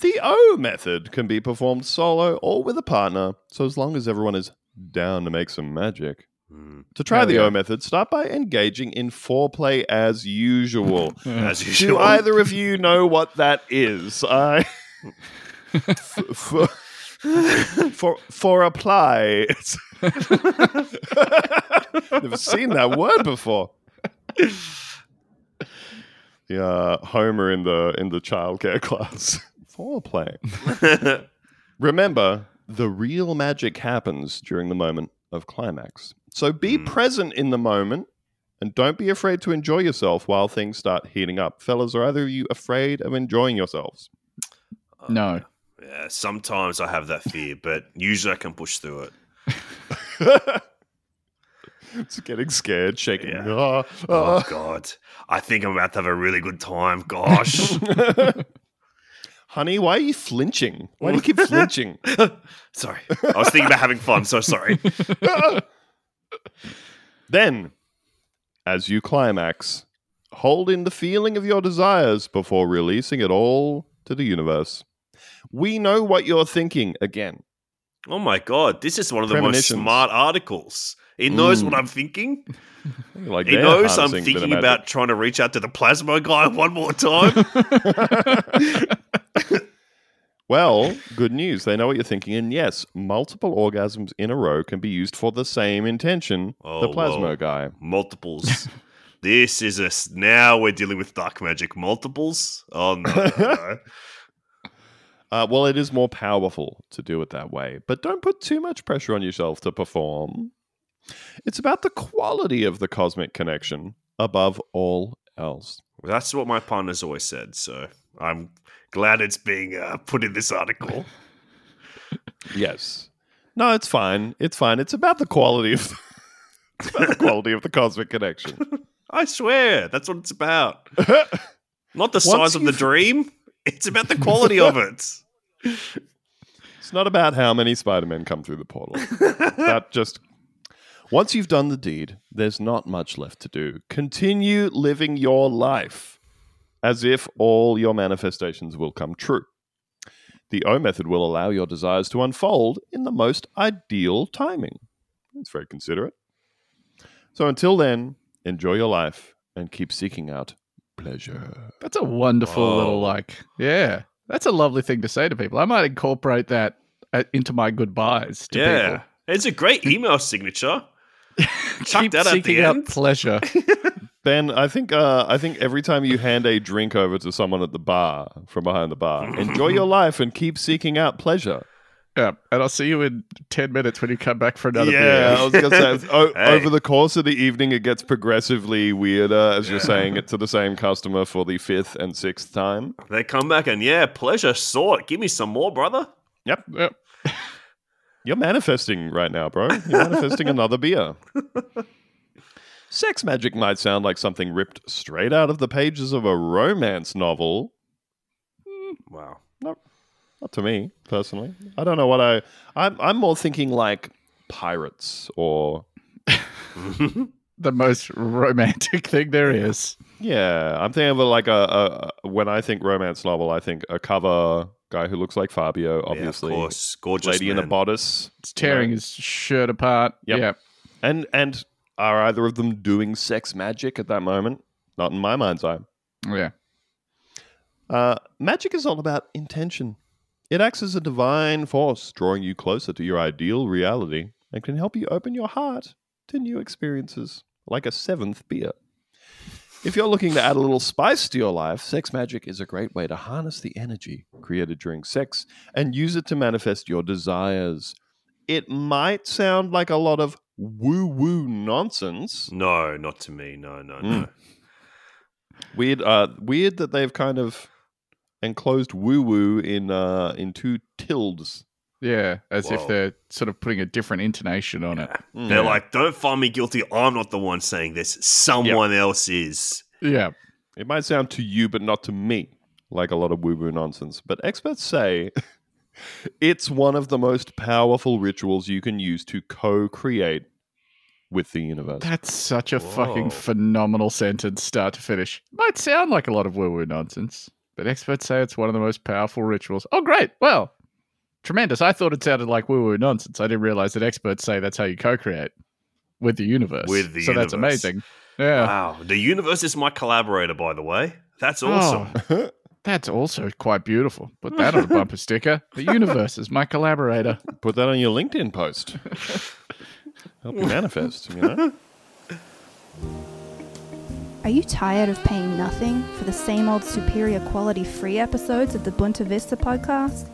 The O method can be performed solo or with a partner, so as long as everyone is down to make some magic. Hmm, To try Hell the yeah. O method, start by engaging in foreplay as usual. As Do usual. either of you know what that is? I f- for, for for apply. Never seen that word before. Yeah, Homer in the in the childcare class. Foreplay. Remember, the real magic happens during the moment of climax. So be Mm. present in the moment and don't be afraid to enjoy yourself while things start heating up. Fellas, are either of you afraid of enjoying yourselves? No. Yeah, sometimes I have that fear, but usually I can push through it. it's getting scared, shaking. Yeah. Ah, Oh ah. God, I think I'm about to have a really good time. Gosh, Honey, why are you flinching? Why do you keep flinching? sorry, I was thinking about having fun. So sorry. then, as you climax, hold in the feeling of your desires before releasing it all to the universe. We know what you're thinking again. Oh my God, this is one of the most smart articles. It knows Mm. what I'm thinking. Like they're knows I'm harnessing a bit of thinking about trying to reach out to the Plasmo guy one more time. Well, good news. They know what you're thinking. And yes, multiple orgasms in a row can be used for the same intention. Oh, the Plasmo whoa. guy. Multiples. this is a s- now we're dealing with dark magic. Multiples. Oh no. no, no. Uh, well, it is more powerful to do it that way, but don't put too much pressure on yourself to perform. It's about the quality of the cosmic connection above all else. That's what my partner's always said. So I'm glad it's being uh, put in this article. Yes. No, it's fine. It's fine. It's about the quality of the quality of the cosmic connection. I swear, that's what it's about. Not the size of the dream. It's about the quality of it. It's not about how many Spider-Men come through the portal. that just once you've done the deed, there's not much left to do. Continue living your life as if all your manifestations will come true. The O method will allow your desires to unfold in the most ideal timing. It's very considerate. So until then, enjoy your life and keep seeking out pleasure. That's a wonderful Whoa. little like, yeah. That's a lovely thing to say to people. I might incorporate that uh, into my goodbyes to yeah. people. It's a great email signature. Chuck Keep that at the seeking out end. pleasure. Ben, I think uh, I think every time you hand a drink over to someone at the bar from behind the bar, enjoy your life and keep seeking out pleasure. Yeah, and I'll see you in ten minutes when you come back for another beer. yeah, I was gonna say o- Hey. over the course of the evening, it gets progressively weirder as you're saying it to the same customer for the fifth and sixth time. They come back and yeah, pleasure sort. Give me some more, brother. Yep, Yep. you're manifesting right now, bro. You're manifesting another beer. Sex magic might sound like something ripped straight out of the pages of a romance novel. Hmm. Wow. Not to me personally. I don't know what I. I'm, I'm more thinking like pirates or The most romantic thing there is. yeah. I'm thinking of like a, a, a when I think romance novel, I think a cover guy who looks like Fabio, Yeah, of obviously. course, gorgeous Lady in a bodice. It's tearing his shirt apart. Yep. Yeah. And and are either of them doing sex magic at that moment? Not in my mind's eye. Yeah. Uh, magic is all about intention. It acts as a divine force, drawing you closer to your ideal reality and can help you open your heart to new experiences, like a seventh beer. If you're looking to add a little spice to your life, sex magic is a great way to harness the energy created during sex and use it to manifest your desires. It might sound like a lot of woo woo nonsense, No, not to me. No, no, Mm. no. Weird, uh, weird that they've kind of enclosed woo woo in uh, in two tildes. Yeah. As Whoa. if they're sort of putting a different intonation on it. Mm. They're like, don't find me guilty. I'm not the one saying this. Someone else is. Yeah. It might sound to you, but not to me, like a lot of woo woo nonsense. But experts say it's one of the most powerful rituals you can use to co create with the universe. That's such a Whoa. fucking phenomenal sentence, start to finish. Might sound like a lot of woo woo nonsense, but experts say it's one of the most powerful rituals. Oh, great. Well, tremendous. I thought it sounded like woo woo nonsense. I didn't realize that experts say that's how you co create with the universe. With the so that's amazing. Yeah. Wow. The universe is my collaborator, by the way. That's oh. awesome. Oh, that's also quite beautiful. Put that on a bumper sticker. The universe is my collaborator. Put that on your LinkedIn post. Help you manifest, you know? Are you tired of paying nothing for the same old superior quality free episodes of the Boonta Vista podcast?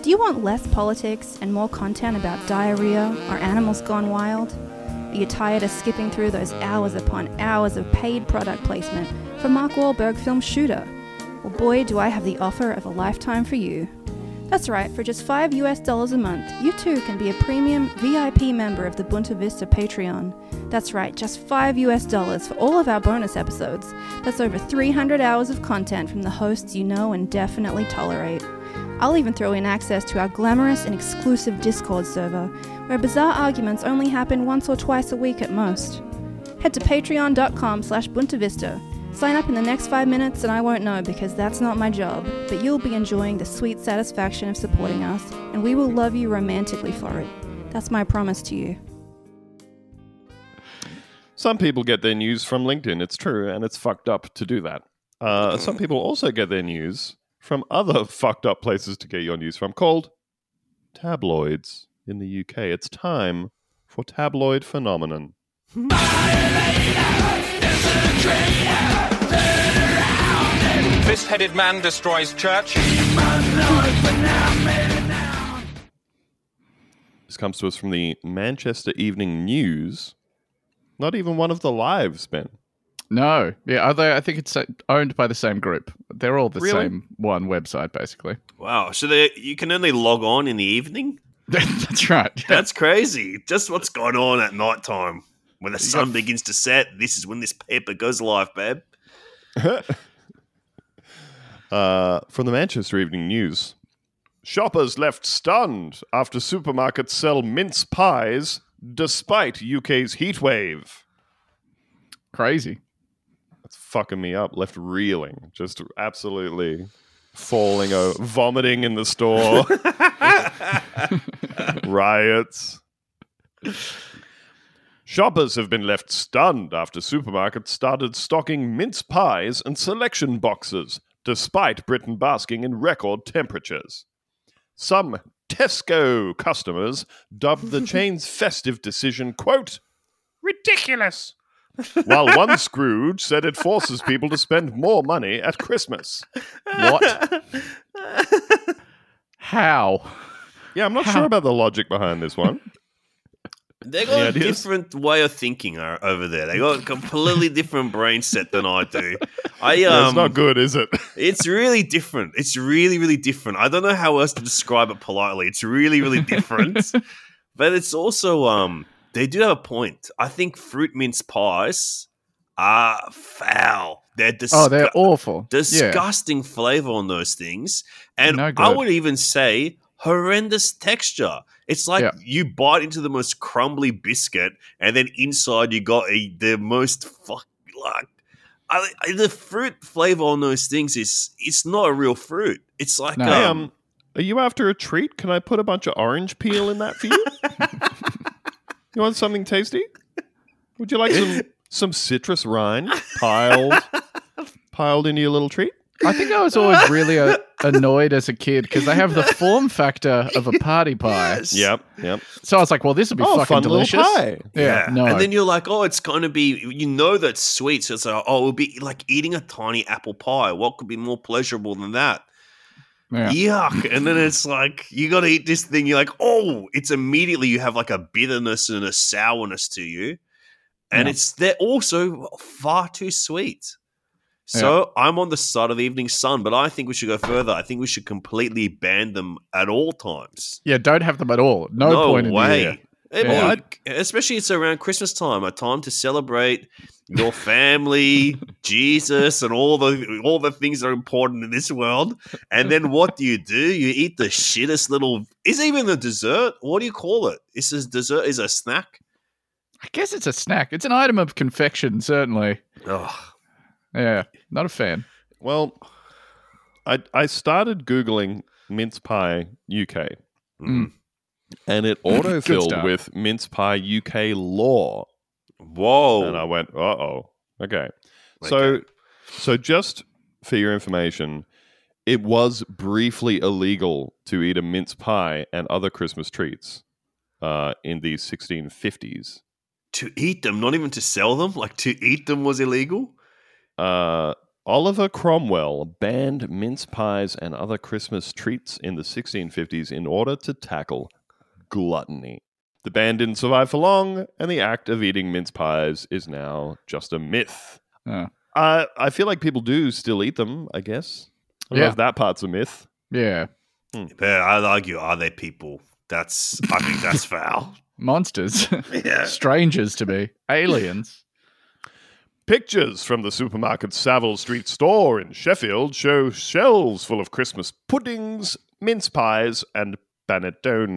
Do you want less politics and more content about diarrhea or animals gone wild? Are you tired of skipping through those hours upon hours of paid product placement for Mark Wahlberg film Shooter? Well, boy, do I have the offer of a lifetime for you. That's right, for just 5 US dollars a month, you too can be a premium VIP member of the Boonta Vista Patreon. That's right, just 5 US dollars for all of our bonus episodes. That's over 300 hours of content from the hosts you know and definitely tolerate. I'll even throw in access to our glamorous and exclusive Discord server, where bizarre arguments only happen once or twice a week at most. Head to patreon.com slash boontavista. Sign up in the next five minutes and I won't know because that's not my job, but you'll be enjoying the sweet satisfaction of supporting us, and we will love you romantically for it. That's my promise to you. Some people get their news from LinkedIn. It's true, and it's fucked up to do that. Uh, some people also get their news from other fucked up places to get your news from, called tabloids in the UK. It's time for tabloid phenomenon. Fist headed man destroys church. This comes to us from the Manchester Evening News. Not even one of the lives, Ben. No. Yeah, although I think it's uh, owned by the same group. They're all the Really? same one website, basically. Wow. So they, you can only log on in the evening? That's right. That's crazy. Just what's going on at night time. When the sun begins to set, this is when this paper goes live, babe. Uh, from the Manchester Evening News. Shoppers left stunned after supermarkets sell mince pies despite UK's heatwave. Crazy. That's fucking me up. Left reeling. Just absolutely falling over, vomiting in the store. Riots. Shoppers have been left stunned after supermarkets started stocking mince pies and selection boxes, despite Britain basking in record temperatures. Some Tesco customers dubbed the chain's festive decision, quote, ridiculous. While one Scrooge said it forces people to spend more money at Christmas. What? How? Yeah, I'm not How? sure about the logic behind this one. They Any got a ideas? different way of thinking o- over there. They got a completely different brain set than I do. I um, Yeah, it's not good, is it? It's really different. It's really, really different. I don't know how else to describe it politely. It's really, really different. but it's also um they do have a point. I think fruit mince pies are foul. They're disgu- Oh, they're awful. Yeah. disgusting flavor on those things. And No I would even say horrendous texture. It's like Yeah. you bite into the most crumbly biscuit, and then inside you got a, the most fuck like I, I- the fruit flavor on those things is it's not a real fruit. It's like No. Hey, um, um, Are you after a treat? Can I put a bunch of orange peel in that for you? you want something tasty? Would you like some some citrus rind piled piled into your little treat? I think I was always really uh, annoyed as a kid because they have the form factor of a party pie. Yes. Yep, yep. So I was like, well, this would be Oh, fucking fun little delicious. pie. Yeah, no. And then you're like, oh, it's going to be, you know, that's sweet. So it's like, oh, it would be like eating a tiny apple pie. What could be more pleasurable than that? yeah. Yuck. And then it's like, you got to eat this thing. You're like, oh, it's immediately you have like a bitterness and a sourness to you. And Yeah. it's, they're also far too sweet. So I'm on the side of the evening sun, but I think we should go further. I think we should completely ban them at all times. yeah, don't have them at all. No, point in the year. I mean, Yeah. especially it's around Christmas time, a time to celebrate your family, Jesus, and all the all the things that are important in this world. And then what do you do? You eat the shittest little. Is it even a dessert? What do you call it? Is this dessert? Is a snack? I guess it's a snack. It's an item of confection, certainly. Ugh. Yeah, not a fan. Well, I I started googling mince pie UK, Mm. and it autofilled start. with mince pie UK law, Whoa! and I went, "Uh oh, okay." So, so just for your information, it was briefly illegal to eat a mince pie and other Christmas treats uh, in the 1650s. to eat them, not even to sell them. Like to eat them was illegal. Uh, Oliver Cromwell banned mince pies and other Christmas treats in the 1650s in order to tackle gluttony. The ban didn't survive for long, and the act of eating mince pies is now just a myth. Uh, I feel like people do still eat them, I guess. I Yeah. if that part's a myth. Yeah, But I'd argue, are they people? That's I think that's foul. monsters, Yeah. strangers to me, aliens. Pictures from the supermarket Savile Street store in Sheffield show shelves full of Christmas puddings, mince pies, and panettone.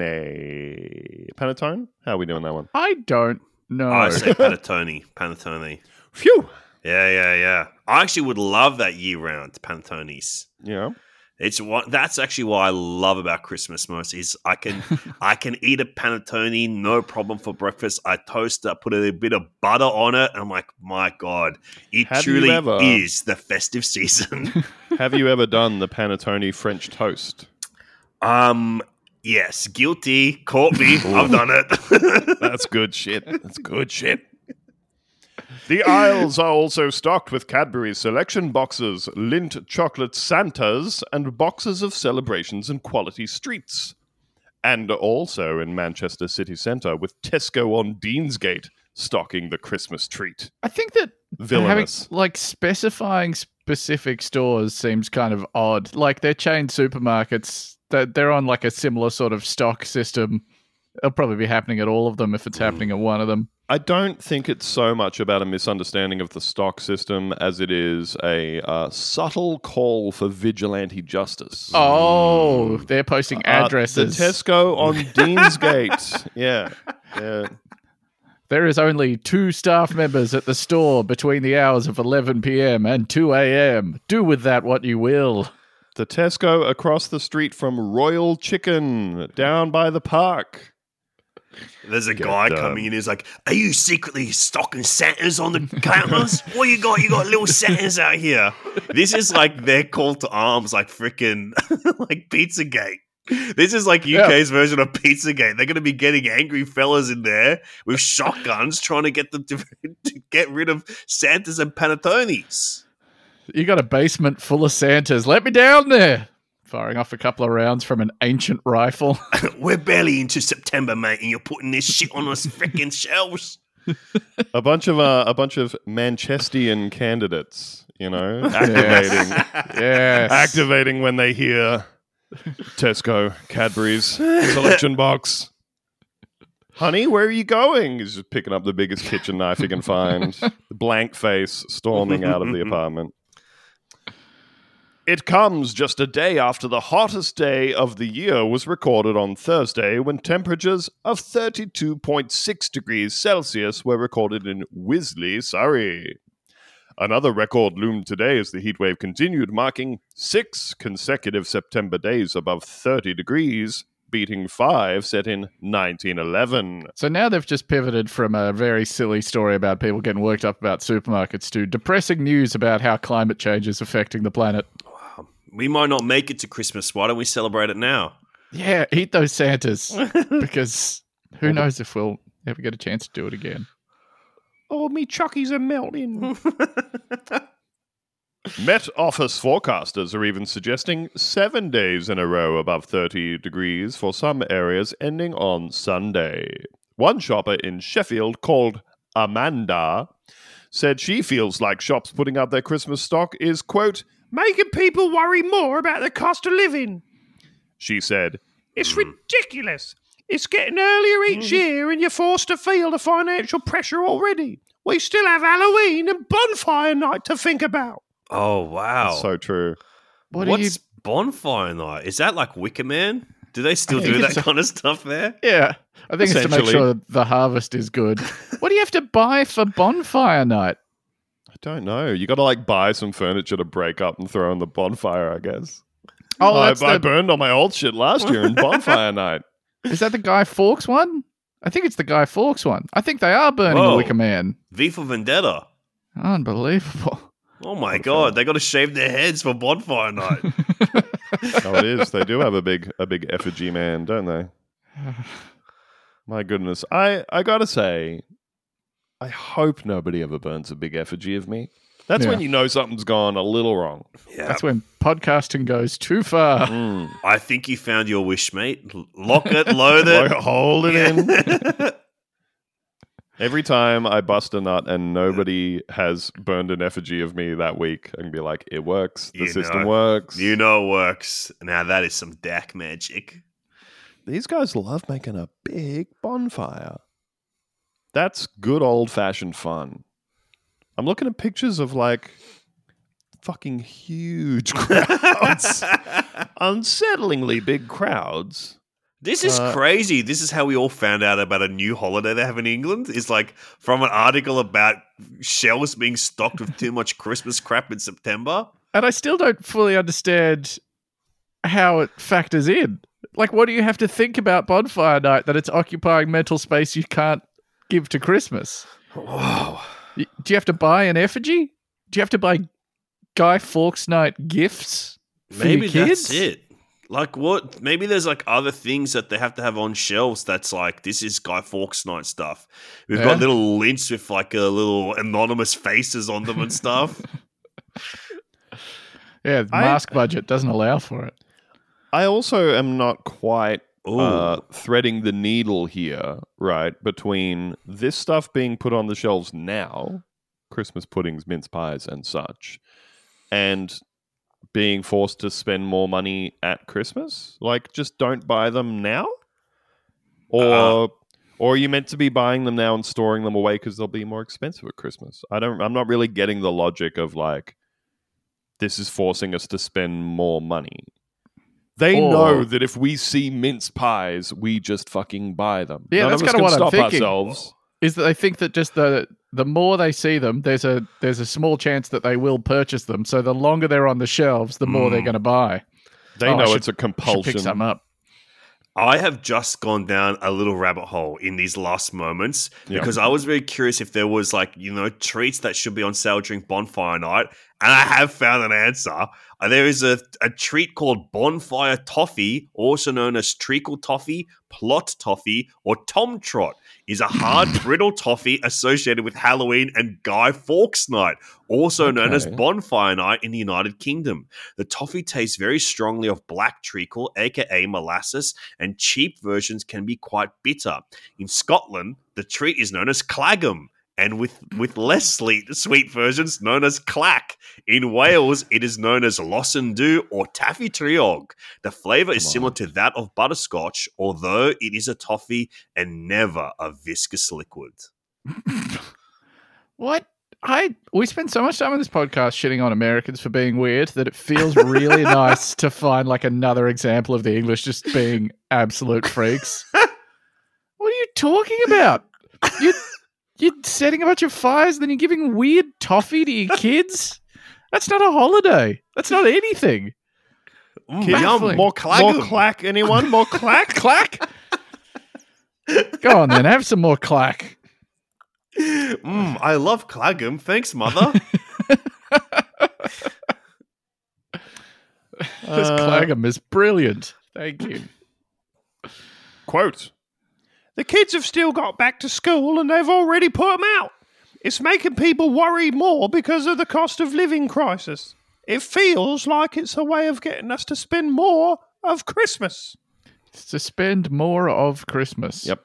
Panettone? How are we doing that one? I don't know. I say panettone. Panettone. Phew! Yeah, yeah, yeah. I actually would love that year round panettones. Yeah. It's what that's actually what I love about Christmas most is I can I can eat a panettone no problem for breakfast. I toast it, put a bit of butter on it, and I'm like, my god, it Have truly ever- is the festive season. Have you ever done the panettone French toast? um, yes, guilty, caught me. I've done it. That's good shit. That's good shit. The aisles are also stocked with Cadbury selection boxes, Lindt chocolate Santas, and boxes of celebrations and quality streets. And also in Manchester city centre with Tesco on Deansgate stocking the Christmas treat. I think that having like specifying specific stores seems kind of odd. Like they're chain supermarkets. That they're on like a similar sort of stock system. It'll probably be happening at all of them if it's happening at one of them. I don't think it's so much about a misunderstanding of the stock system as it is a uh, subtle call for vigilante justice. Oh, they're posting Uh, addresses. the Tesco on Deansgate. yeah. yeah. There is only two staff members at the store between the hours of 11 p.m. and 2 a.m. Do with that what you will. The Tesco across the street from Royal Chicken down by the park. There's a Get guy done. coming in. He's like, "Are you secretly stocking Santas on the counters? what you got? You got little Santas out here." This is like their call to arms, like freaking like Pizzagate. This is like UK's version of Pizzagate. They're going to be getting angry fellas in there with shotguns, trying to get them to, to get rid of Santas and Panettones. You got a basement full of Santas. Let me down there. Firing off a couple of rounds from an ancient rifle. We're barely into September, mate, and you're putting this shit on us freaking shelves. A bunch of uh, a bunch of Manchestian candidates, you know, activating yes. activating when they hear Tesco Cadbury's selection box. Honey, where are you going? He's just picking up the biggest kitchen knife he can find. Blank face storming out of the apartment. It comes just a day after the hottest day of the year was recorded on Thursday when temperatures of 32.6 degrees Celsius were recorded in Wisley, Surrey. Another record loomed today as the heatwave continued, marking six consecutive September days above 30 degrees, beating five set in 1911. So now they've just pivoted from a very silly story about people getting worked up about supermarkets to depressing news about how climate change is affecting the planet. We might not make it to Christmas. Why don't we celebrate it now? Yeah, eat those Santas because who knows if we'll ever get a chance to do it again. Oh, me chuckies are melting. Met Office forecasters are even suggesting seven days in a row above 30 degrees for some areas ending on Sunday. One shopper in Sheffield called Amanda said she feels like shops putting up their Christmas stock is, quote, making people worry more about the cost of living. She said, It's hmm. ridiculous. It's getting earlier each hmm. year and you're forced to feel the financial pressure already. We still have Halloween and bonfire night to think about. Oh wow! So true. What What's you? bonfire night? Is that like Wicker Man? Do they still do that a- kind of stuff there? Yeah, I think it's to make sure the harvest is good. what do you have to buy for bonfire night? I don't know. You got to like buy some furniture to break up and throw in the bonfire, I guess. Oh, I, that's I the, burned all my old shit last year in bonfire night. is that the Guy Fawkes one? I think it's the Guy Fawkes one. I think they are burning Whoa. the Wicker Man. V for Vendetta. Unbelievable. Oh my god, they got to shave their heads for bonfire night. Oh, it is. They do have a big a big effigy man, don't they? My goodness. I I got to say I hope nobody ever burns a big effigy of me. That's when you know something's gone a little wrong. yeah, That's when podcasting goes too far. Mm. I think you found your wish, mate. Lock it, load it. Hold it in. Every time I bust a nut and nobody has burned an effigy of me that week, I can be like, it works. The You system know. works. you know it works. Now that is some DAC magic. These guys love making a big bonfire. That's good old fashioned fun. I'm looking at pictures of like fucking huge crowds, unsettlingly big crowds. This is Uh, crazy. This is how we all found out about a new holiday they have in England. It's like from an article about shelves being stocked with too much Christmas crap in September. And I still don't fully understand how it factors in. Like, what do you have to think about bonfire night that it's occupying mental space you can't give to Christmas? Wow. Do you have to buy an effigy? Do you have to buy Guy Fawkes night gifts? For Maybe your kids? that's it. Like what? Maybe there's like other things that they have to have on shelves. That's like this is Guy Fawkes night stuff. We've Yeah. got little lints with like a little anonymous faces on them and stuff. Yeah, the I- mask budget doesn't allow for it. I also am not quite Ooh. Uh, threading the needle here, right? Between this stuff being put on the shelves now, Christmas puddings, mince pies, and such, and being forced to spend more money at Christmas. Like, just don't buy them now, or Uh, or are you meant to be buying them now and storing them away because they'll be more expensive at Christmas? I don't. I'm not really getting the logic of like this is forcing us to spend more money. They Or- know that if we see mince pies, we just fucking buy them. Yeah, None that's kinda can what I'm thinking. ourselves. Is that they think that just the the more they see them, there's a there's a small chance that they will purchase them. So the longer they're on the shelves, the more they're Mm. going to buy. They Oh, know should- it's a Should compulsion. pick some up. I have just gone down a little rabbit hole in these last moments Yeah. because I was very curious if there was like, you know, treats that should be on sale during bonfire night. And I have found an answer. Uh, There is a, a treat called bonfire toffee, also known as treacle toffee, plot toffee, or tom trot. Is a hard brittle toffee associated with Halloween and Guy Fawkes night, also known as bonfire night in the United Kingdom. The toffee tastes very strongly of black treacle, aka molasses, and cheap versions can be quite bitter. In Scotland, the treat is known as claggum, and with, with less sweet, sweet versions known as clack. In Wales, it is known as loshin du or taffi triog. The flavour is similar to that of butterscotch, although it is a toffee and never a viscous liquid. What? I we spend so much time on this podcast shitting on Americans for being weird that it feels really nice to find like another example of the English just being absolute freaks. what are you talking about? You You're setting a bunch of fires, then you're giving weird toffee to your kids. That's not a holiday. That's not anything. Mm, yum, more claggum. More clack, anyone? More clack? Clack. Go on then, have some more clack. Mm, I love claggum. Thanks, mother. This Uh, claggum is brilliant. Thank you. Quote The kids have still got back to school and they've already put them out. It's making people worry more because of the cost of living crisis. It feels like it's a way of getting us to spend more of Christmas. To spend more of Christmas. Yep.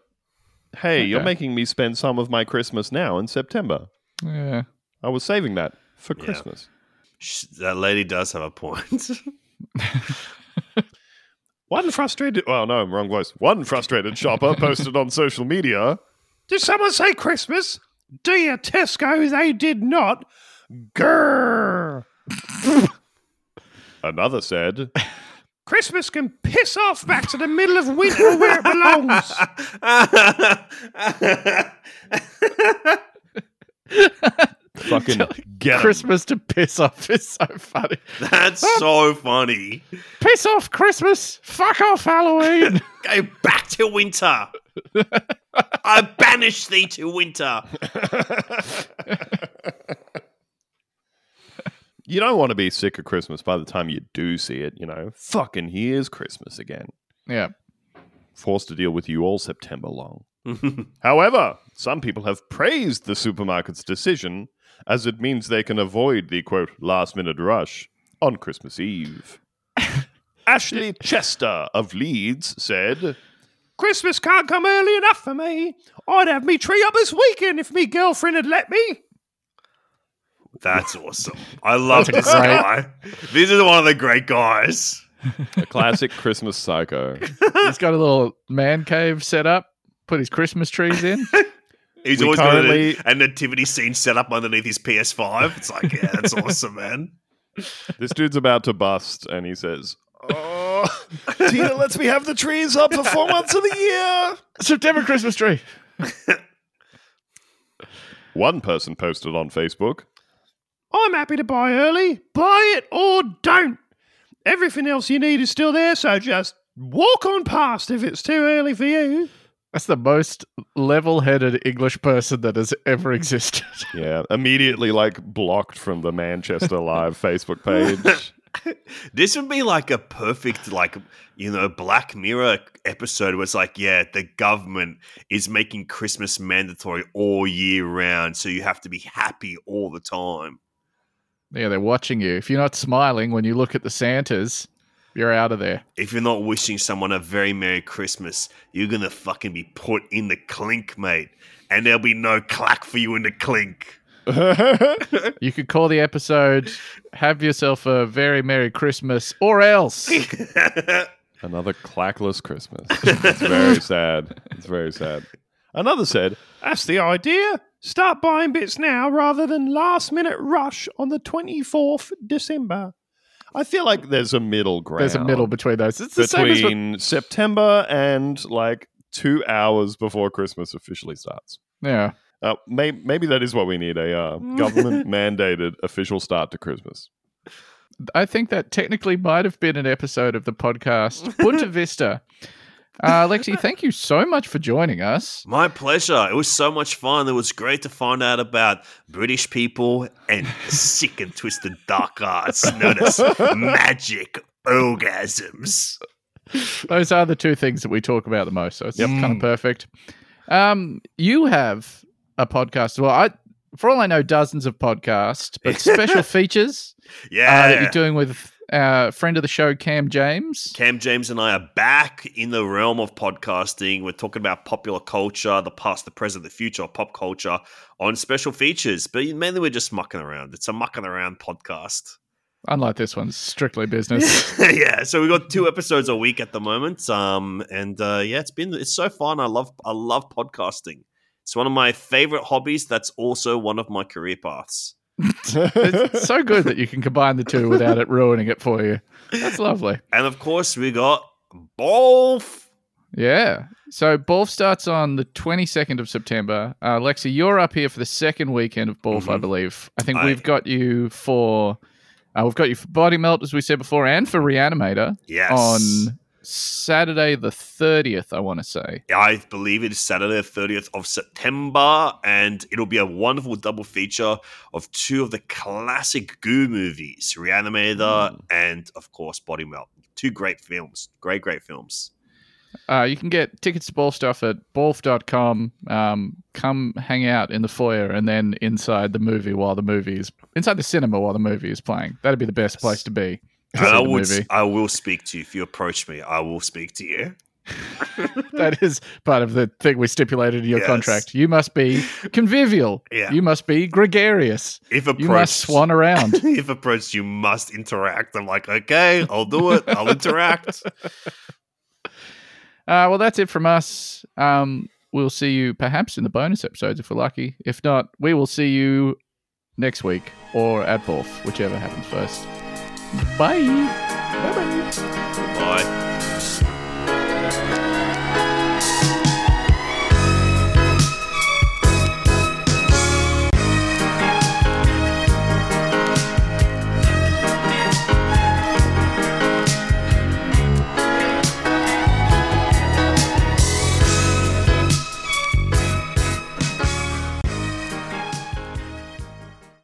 Hey, you're making me spend some of my Christmas now in September. Yeah. I was saving that for Yeah. Christmas. That lady does have a point. One frustrated, well, no, wrong voice. One frustrated shopper posted on social media Did someone say Christmas? Dear Tesco, they did not. Grrr. Another said Christmas can piss off back to the middle of winter where it belongs. Fucking get 'em. Christmas to piss off is so funny. That's so funny. Piss off Christmas. Fuck off Halloween. Go back to winter. I banish thee to winter. You don't want to be sick of Christmas by the time you do see it, you know. Fucking here's Christmas again. yeah. Forced to deal with you all September long. However, some people have praised the supermarket's decision as it means they can avoid the quote last minute rush on Christmas Eve. Ashley Chester of Leeds said, Christmas can't come early enough for me. I'd have me tree up this weekend if me girlfriend had let me. That's awesome. I love this guy. This is one of the great guys. A classic Christmas psycho. He's got a little man cave set up. Put his Christmas trees in. He's We always got currently- a, a nativity scene set up underneath his PS5. It's like, yeah, that's awesome, man. This dude's about to bust, and he says, Oh, Tina lets me have the trees up for four months of the year. September Christmas tree. One person posted on Facebook I'm happy to buy early. Buy it or don't. Everything else you need is still there, so just walk on past if it's too early for you. That's the most level-headed English person that has ever existed. Yeah, immediately like blocked from the Manchester Live Facebook page. This would be like a perfect, like, you know, Black Mirror episode where it's like, yeah, the government is making Christmas mandatory all year round. So you have to be happy all the time. yeah, they're watching you. If you're not smiling when you look at the Santas, you're out of there. If you're not wishing someone a very Merry Christmas, you're going to fucking be put in the clink, mate. And there'll be no clack for you in the clink. You could call the episode "Have yourself a very merry Christmas" or else. Another clackless Christmas. It's very sad. It's very sad. Another said, That's the idea. Start buying bits now rather than last minute rush on the 24th December. I feel like there's a middle ground. There's a middle between those. It's the same as what, between September and like two hours before Christmas officially starts. yeah. Uh, may- maybe that is what we need a uh, government mandated official start to Christmas. I think that technically might have been an episode of the podcast Boonta Vista. Uh, Lexi, thank you so much for joining us. My pleasure. It was so much fun. It was great to find out about British people and sick and twisted dark arts known as magic orgasms. Those are the two things that we talk about the most, so it's kind of perfect. Um, you have a podcast. Well, I, for all I know, dozens of podcasts, but special features uh, that Yeah. you're doing with uh, friend of the show, Cam James. Cam James and I are back in the realm of podcasting. We're talking about popular culture, the past, the present, the future of pop culture on special features. But mainly we're just mucking around. It's a mucking around podcast. Unlike this one, strictly business. yeah, so we've got two episodes a week at the moment. Um, and uh, yeah, it's been it's so fun. I love I love podcasting. It's one of my favorite hobbies. That's also one of my career paths. It's so good that you can combine the two without it ruining it for you. That's lovely. And of course, we got both. Yeah. So BORLFF starts on the 22nd of September. Uh, Lexi, you're up here for the second weekend of BORLFF, I Mhm. believe. I think I- we've got you for uh, we've got you for Body Melt, as we said before, and for Reanimator Yes. on Saturday the 30th. I want to say. I believe it is Saturday, the 30th of September, and it'll be a wonderful double feature of two of the classic Goo movies, Reanimator and, of course, Body Melt. Two great films. Great, great films. Uh, you can get tickets to BORLFF at borlff.com. Um, come hang out in the foyer and then inside the movie while the movie is inside the cinema while the movie is playing. That'd be the best place to be. To And see I, would, movie. I will speak to you. If you approach me, I will speak to you. that is part of the thing we stipulated in your Yes. contract. You must be convivial. Yeah. You must be gregarious. If You approached, must swan around. if approached, you must interact. I'm like, okay, I'll do it. I'll interact. Uh, well, that's it from us. Um, we'll see you perhaps in the bonus episodes if we're lucky. If not, we will see you next week or at BORLFF, whichever happens first. Bye. Bye-bye. Bye.